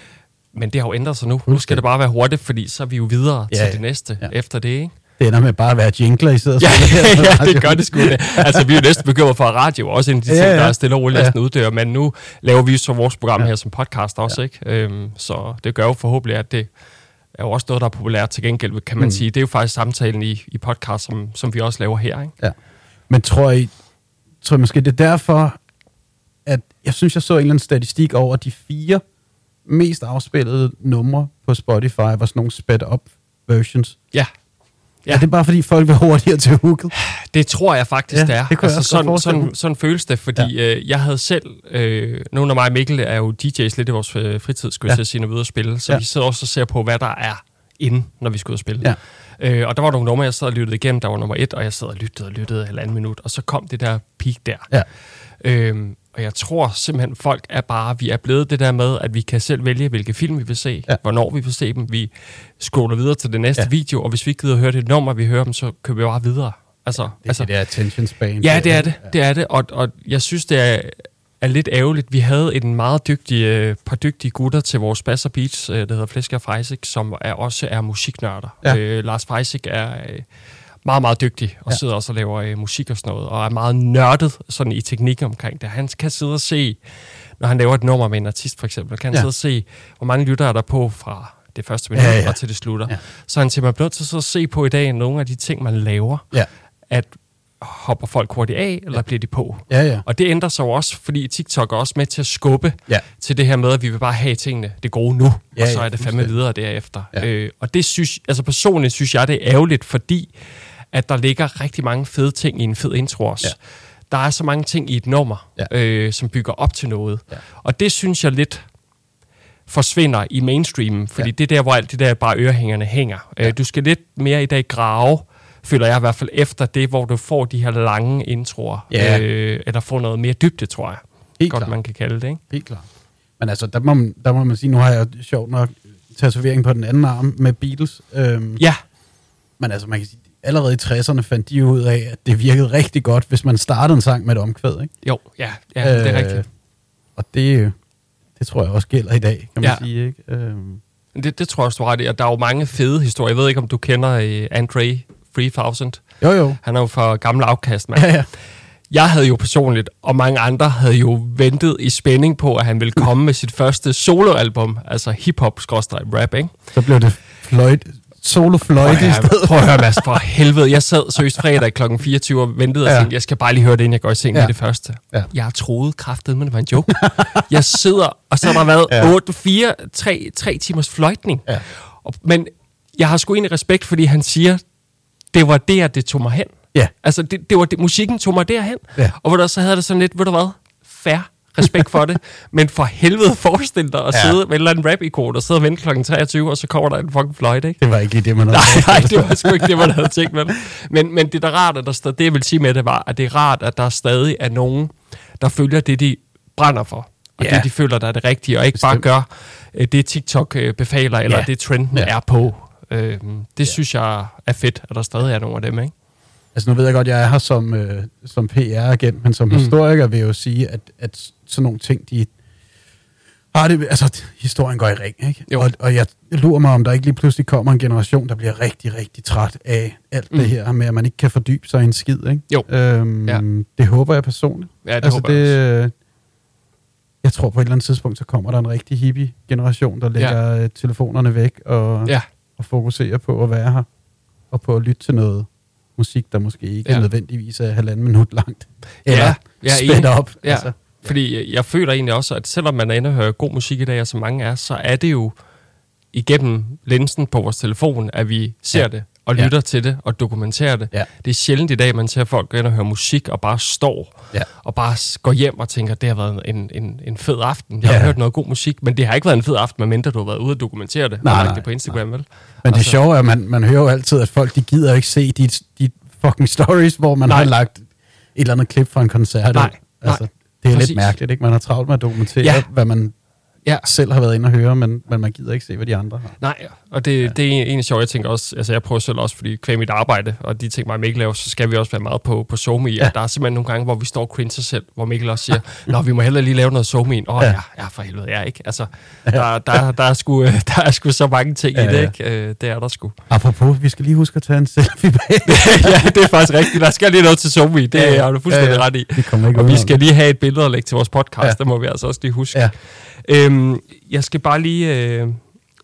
[SPEAKER 1] Men det har jo ændret sig nu. Nu skal det bare være hurtigt, fordi så er vi jo videre ja, til
[SPEAKER 2] ja.
[SPEAKER 1] det næste. Ja. efter det, ikke?
[SPEAKER 2] Det ender med bare at være jingler i stedet
[SPEAKER 1] Ja, ja, det gør det sgu det. Altså, vi er jo næsten begyndt for radio, også en af de ting,
[SPEAKER 2] Ja, ja.
[SPEAKER 1] der er stille og roligt
[SPEAKER 2] Ja.
[SPEAKER 1] næsten uddør, men nu laver vi så vores program
[SPEAKER 2] Ja.
[SPEAKER 1] her som podcast også, ikke? Øhm, så det gør jo forhåbentlig, at det er jo også noget, der er populært til gengæld, kan man mm. Sige. Det er jo faktisk samtalen i, i podcast, som, som vi også laver her, ikke?
[SPEAKER 2] Ja. Men tror I, tror I måske, det er derfor, at jeg synes, jeg så en eller anden statistik over de fire mest afspillede numre på Spotify, var sådan nogle sped up versions.
[SPEAKER 1] Ja.
[SPEAKER 2] Ja. Er det bare fordi folk vil hurtigere til hooket?
[SPEAKER 1] Det tror jeg faktisk,
[SPEAKER 2] Ja,
[SPEAKER 1] det er.
[SPEAKER 2] det jeg godt
[SPEAKER 1] sådan, sådan, sådan føles det, fordi ja. øh, jeg havde selv, øh, nogle af mig og Mikkel er jo DJ's lidt i vores øh, fritid, skulle jeg
[SPEAKER 2] Ja.
[SPEAKER 1] ja. sige, når vi er ude at spille, så. Ja. vi sidder også og ser på, hvad der er inde, når vi skal ud og spille.
[SPEAKER 2] Ja.
[SPEAKER 1] Øh, og der var nogle numre, jeg sad og lyttede igennem, der var nummer et, og jeg sad og lyttede og lyttede halvanden minut, og så kom det der peak der.
[SPEAKER 2] Ja.
[SPEAKER 1] Øhm, og jeg tror simpelthen, folk er bare, vi er blevet det der med, at vi kan selv vælge, hvilke film vi vil se, ja.
[SPEAKER 2] Ja.
[SPEAKER 1] hvornår vi vil se dem. Vi scroller videre til det næste ja.
[SPEAKER 2] Ja.
[SPEAKER 1] video, og hvis vi ikke gider at høre det nummer, vi hører dem, så køber vi bare videre. Altså,
[SPEAKER 2] Det er
[SPEAKER 1] altså,
[SPEAKER 2] det der attention span.
[SPEAKER 1] Ja, det er det. Det er det. Og, og jeg synes, det er, er lidt ærgerligt. Vi havde en meget dygtig, øh, par dygtige gutter til vores Basser Beats, øh, der hedder Flæsker Freisig, som er, også er musiknørder.
[SPEAKER 2] Ja.
[SPEAKER 1] Øh, Lars Freisig er øh, meget, meget dygtig, og ja. Sidder også og laver øh, musik og sådan noget, og er meget nørdet sådan i teknik omkring det. Han kan sidde og se, når han laver et nummer med en artist for eksempel, kan han ja. Sidde og se, hvor mange lytter er der på fra det første minut
[SPEAKER 2] Ja, ja.
[SPEAKER 1] og til det slutter.
[SPEAKER 2] Ja.
[SPEAKER 1] Så han simpelthen blevet til at se på i dag nogle af de ting, man laver,
[SPEAKER 2] Ja.
[SPEAKER 1] at hopper folk hurtigt af, eller ja. bliver de på?
[SPEAKER 2] Ja, ja.
[SPEAKER 1] Og det ændrer sig jo også, fordi TikTok er også med til at skubbe
[SPEAKER 2] Ja.
[SPEAKER 1] til det her med, at vi vil bare have tingene det gode nu,
[SPEAKER 2] Ja,
[SPEAKER 1] og så er det fandme videre derefter.
[SPEAKER 2] Ja.
[SPEAKER 1] Øh, og det synes, altså personligt synes jeg, det er ærgerligt, fordi at der ligger rigtig mange fede ting i en fed intro også.
[SPEAKER 2] Ja.
[SPEAKER 1] Der er så mange ting i et nummer,
[SPEAKER 2] Ja.
[SPEAKER 1] øh, som bygger op til noget.
[SPEAKER 2] Ja.
[SPEAKER 1] Og det synes jeg lidt forsvinder i mainstreamen, fordi
[SPEAKER 2] Ja.
[SPEAKER 1] det er der, hvor alt det der bare ørehængerne hænger.
[SPEAKER 2] Ja.
[SPEAKER 1] Øh, du skal lidt mere i dag grave, føler jeg i hvert fald, efter det, hvor du får de her lange introer,
[SPEAKER 2] Ja.
[SPEAKER 1] øh, eller får noget mere dybde, tror jeg.
[SPEAKER 2] Helt
[SPEAKER 1] Godt,
[SPEAKER 2] klart.
[SPEAKER 1] man kan kalde det, ikke?
[SPEAKER 2] Helt klart. Men altså, der må, man- der må man sige, nu har jeg sjovt nok tatovering på den anden arm med Beatles. Øhm,
[SPEAKER 1] Ja,
[SPEAKER 2] Men altså, man kan sige, allerede i 60'erne fandt de ud af, at det virkede rigtig godt, hvis man startede en sang med et omkvæd. Ikke?
[SPEAKER 1] jo, ja, ja øh, det er rigtigt.
[SPEAKER 2] Og det, det tror jeg også gælder i dag, kan man
[SPEAKER 1] Ja.
[SPEAKER 2] sige. Ikke? Øhm,
[SPEAKER 1] Det, det tror jeg også, du har ret. Og der er jo mange fede historier. Jeg ved ikke, om du kender uh, Andre 3000.
[SPEAKER 2] jo, jo.
[SPEAKER 1] Han er jo fra gammel afkast, mand.
[SPEAKER 2] Ja, ja.
[SPEAKER 1] jeg havde jo personligt, og mange andre havde jo ventet i spænding på, at han ville komme med sit første soloalbum, altså hip-hop-rap, ikke?
[SPEAKER 2] Så blev det fløjt, solo fløjt i
[SPEAKER 1] Prøv
[SPEAKER 2] stedet.
[SPEAKER 1] at, prøv at høre, Mads, for helvede. Jeg sad seriøst fredag kl. 24 og ventede og
[SPEAKER 2] Ja.
[SPEAKER 1] tænkte, jeg skal bare lige høre det, inden jeg går i seng. Ja. med det første.
[SPEAKER 2] Ja.
[SPEAKER 1] Jeg troede kraftet, men det var en joke. jeg sidder, og så har der været
[SPEAKER 2] Ja.
[SPEAKER 1] 8, 4, 3, 3 timers fløjtning.
[SPEAKER 2] Ja.
[SPEAKER 1] Og, men jeg har sgu egentlig respekt, fordi han siger, det var der, det tog mig hen.
[SPEAKER 2] Ja.
[SPEAKER 1] Altså, det, det var det, musikken tog mig derhen.
[SPEAKER 2] Ja.
[SPEAKER 1] Og hvor der så havde det sådan lidt, ved du hvad, fair respekt for det. Men for helvede, forestil dig at
[SPEAKER 2] Ja.
[SPEAKER 1] sidde med et eller andet rap-ikon og sidde og vente kl. 23, og så kommer der en fucking fløjte, ikke?
[SPEAKER 2] Det var ikke lige det, man havde
[SPEAKER 1] Nej, nej, det var sgu ikke det, man havde tænkt det. Men, men det, der er rart, at der, sta- det jeg vil sige med det, var, at det er rart, at der stadig er nogen, der følger det, de brænder for. Og
[SPEAKER 2] Ja.
[SPEAKER 1] det, de føler, der er det rigtige, og ikke
[SPEAKER 2] Bestemt.
[SPEAKER 1] bare gør øh, det, TikTok øh, befaler, eller
[SPEAKER 2] Ja.
[SPEAKER 1] det, trenden
[SPEAKER 2] Ja.
[SPEAKER 1] er på. Øh, det synes jeg er fedt, at der stadig er nogle af dem, ikke?
[SPEAKER 2] Altså nu ved jeg godt, jeg er her som, øh, som PR-agent, men som
[SPEAKER 1] Mm.
[SPEAKER 2] historiker vil jeg jo sige, at, at sådan nogle ting, de har det, altså historien går i ring, ikke?
[SPEAKER 1] Jo.
[SPEAKER 2] Og, og jeg lurer mig, om der ikke lige pludselig kommer en generation, der bliver rigtig, rigtig træt af alt mm. Det her med, at man ikke kan fordybe sig i en skid, ikke?
[SPEAKER 1] Jo.
[SPEAKER 2] Øhm,
[SPEAKER 1] Ja.
[SPEAKER 2] Det håber jeg personligt.
[SPEAKER 1] Ja, det
[SPEAKER 2] altså
[SPEAKER 1] håber jeg også.
[SPEAKER 2] øh, jeg tror på et eller andet tidspunkt, så kommer der en rigtig hippie-generation, der lægger ja. telefonerne væk og,
[SPEAKER 1] Ja,
[SPEAKER 2] og fokuserer på at være her, og på at lytte til noget musik, der måske ikke ja. Er nødvendigvis er halvanden minut langt. Eller
[SPEAKER 1] Ja,
[SPEAKER 2] ja,
[SPEAKER 1] er
[SPEAKER 2] spændt op.
[SPEAKER 1] Ja. Altså. Fordi jeg føler egentlig også, at selvom man er inde og hører god musik i dag, og så mange er, så er det jo igennem linsen på vores telefon, at vi ser
[SPEAKER 2] Ja.
[SPEAKER 1] det, og
[SPEAKER 2] Ja.
[SPEAKER 1] lytter til det, og dokumenterer det.
[SPEAKER 2] Ja.
[SPEAKER 1] Det er sjældent i dag, man ser folk gå ind og høre musik, og bare står,
[SPEAKER 2] Ja.
[SPEAKER 1] og bare går hjem og tænker, det har været en, en, en fed aften. Jeg har
[SPEAKER 2] Ja.
[SPEAKER 1] hørt noget god musik, men det har ikke været en fed aften, medmindre du har været ude og dokumentere det,
[SPEAKER 2] Nej,
[SPEAKER 1] og lagt
[SPEAKER 2] nej,
[SPEAKER 1] det på Instagram, vel?
[SPEAKER 2] Men det
[SPEAKER 1] Altså-
[SPEAKER 2] sjove er, at man, man hører jo altid, at folk de gider ikke se de, de fucking stories, hvor man
[SPEAKER 1] Nej.
[SPEAKER 2] har lagt et eller andet klip fra en koncert.
[SPEAKER 1] Nej,
[SPEAKER 2] Altså,
[SPEAKER 1] nej.
[SPEAKER 2] det er
[SPEAKER 1] Præcis.
[SPEAKER 2] lidt mærkeligt, ikke? Man har travlt med at dokumentere,
[SPEAKER 1] Ja.
[SPEAKER 2] ja. hvad man
[SPEAKER 1] Ja.
[SPEAKER 2] selv har været inde og høre, men, men man gider ikke se, hvad de andre har.
[SPEAKER 1] Nej, og det, ja. det er egentlig sjovt. Jeg tænker også, altså jeg prøver selv også, fordi kvæg mit arbejde, og de ting, mig og Mikkel laver, så skal vi også være meget på, på SoMe. Ja. Og der er simpelthen nogle gange, hvor vi står og cringe selv, hvor Mikkel også siger, Nå, vi må hellere lige lave noget SoMe. Åh, oh, ja.
[SPEAKER 2] Ja.
[SPEAKER 1] for helvede, ja, ikke? Altså, der, der, der, er sgu, øh, der er sgu så mange ting ja, i det, ikke? Øh, Det er der sgu.
[SPEAKER 2] Apropos, vi skal lige huske at tage en selfie bag.
[SPEAKER 1] ja, det er faktisk rigtigt. Der skal lige noget til SoMe. Det
[SPEAKER 2] Ja,
[SPEAKER 1] har du fuldstændig
[SPEAKER 2] Ja, ja.
[SPEAKER 1] ret i.
[SPEAKER 2] Vi kommer ikke
[SPEAKER 1] Og vi skal lige have et billede at lægge til vores podcast. Ja. Det må vi altså også lige huske.
[SPEAKER 2] Ja.
[SPEAKER 1] Øhm, jeg skal bare lige øh,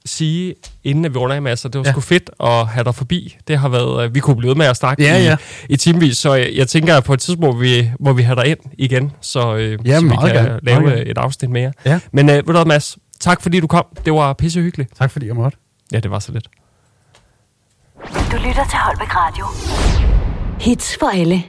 [SPEAKER 1] sige, inden at vi runder af, Mads, at det var ja. Sgu fedt at have dig forbi. Det har været, øh, vi kunne blive ved med at snakke
[SPEAKER 2] Ja,
[SPEAKER 1] i,
[SPEAKER 2] ja.
[SPEAKER 1] i timevis, så jeg, jeg tænker, at på et tidspunkt, hvor vi, hvor vi har dig ind igen, så, øh,
[SPEAKER 2] Ja,
[SPEAKER 1] så vi kan
[SPEAKER 2] gerne,
[SPEAKER 1] lave
[SPEAKER 2] meget
[SPEAKER 1] øh, et afsnit mere.
[SPEAKER 2] Ja.
[SPEAKER 1] Men øh, ved du hvad, Mads, tak fordi du kom. Det var pissehyggeligt.
[SPEAKER 2] Tak fordi jeg måtte.
[SPEAKER 1] Ja, det var så lidt.
[SPEAKER 5] Du lytter til Holbæk Radio. Hits for alle.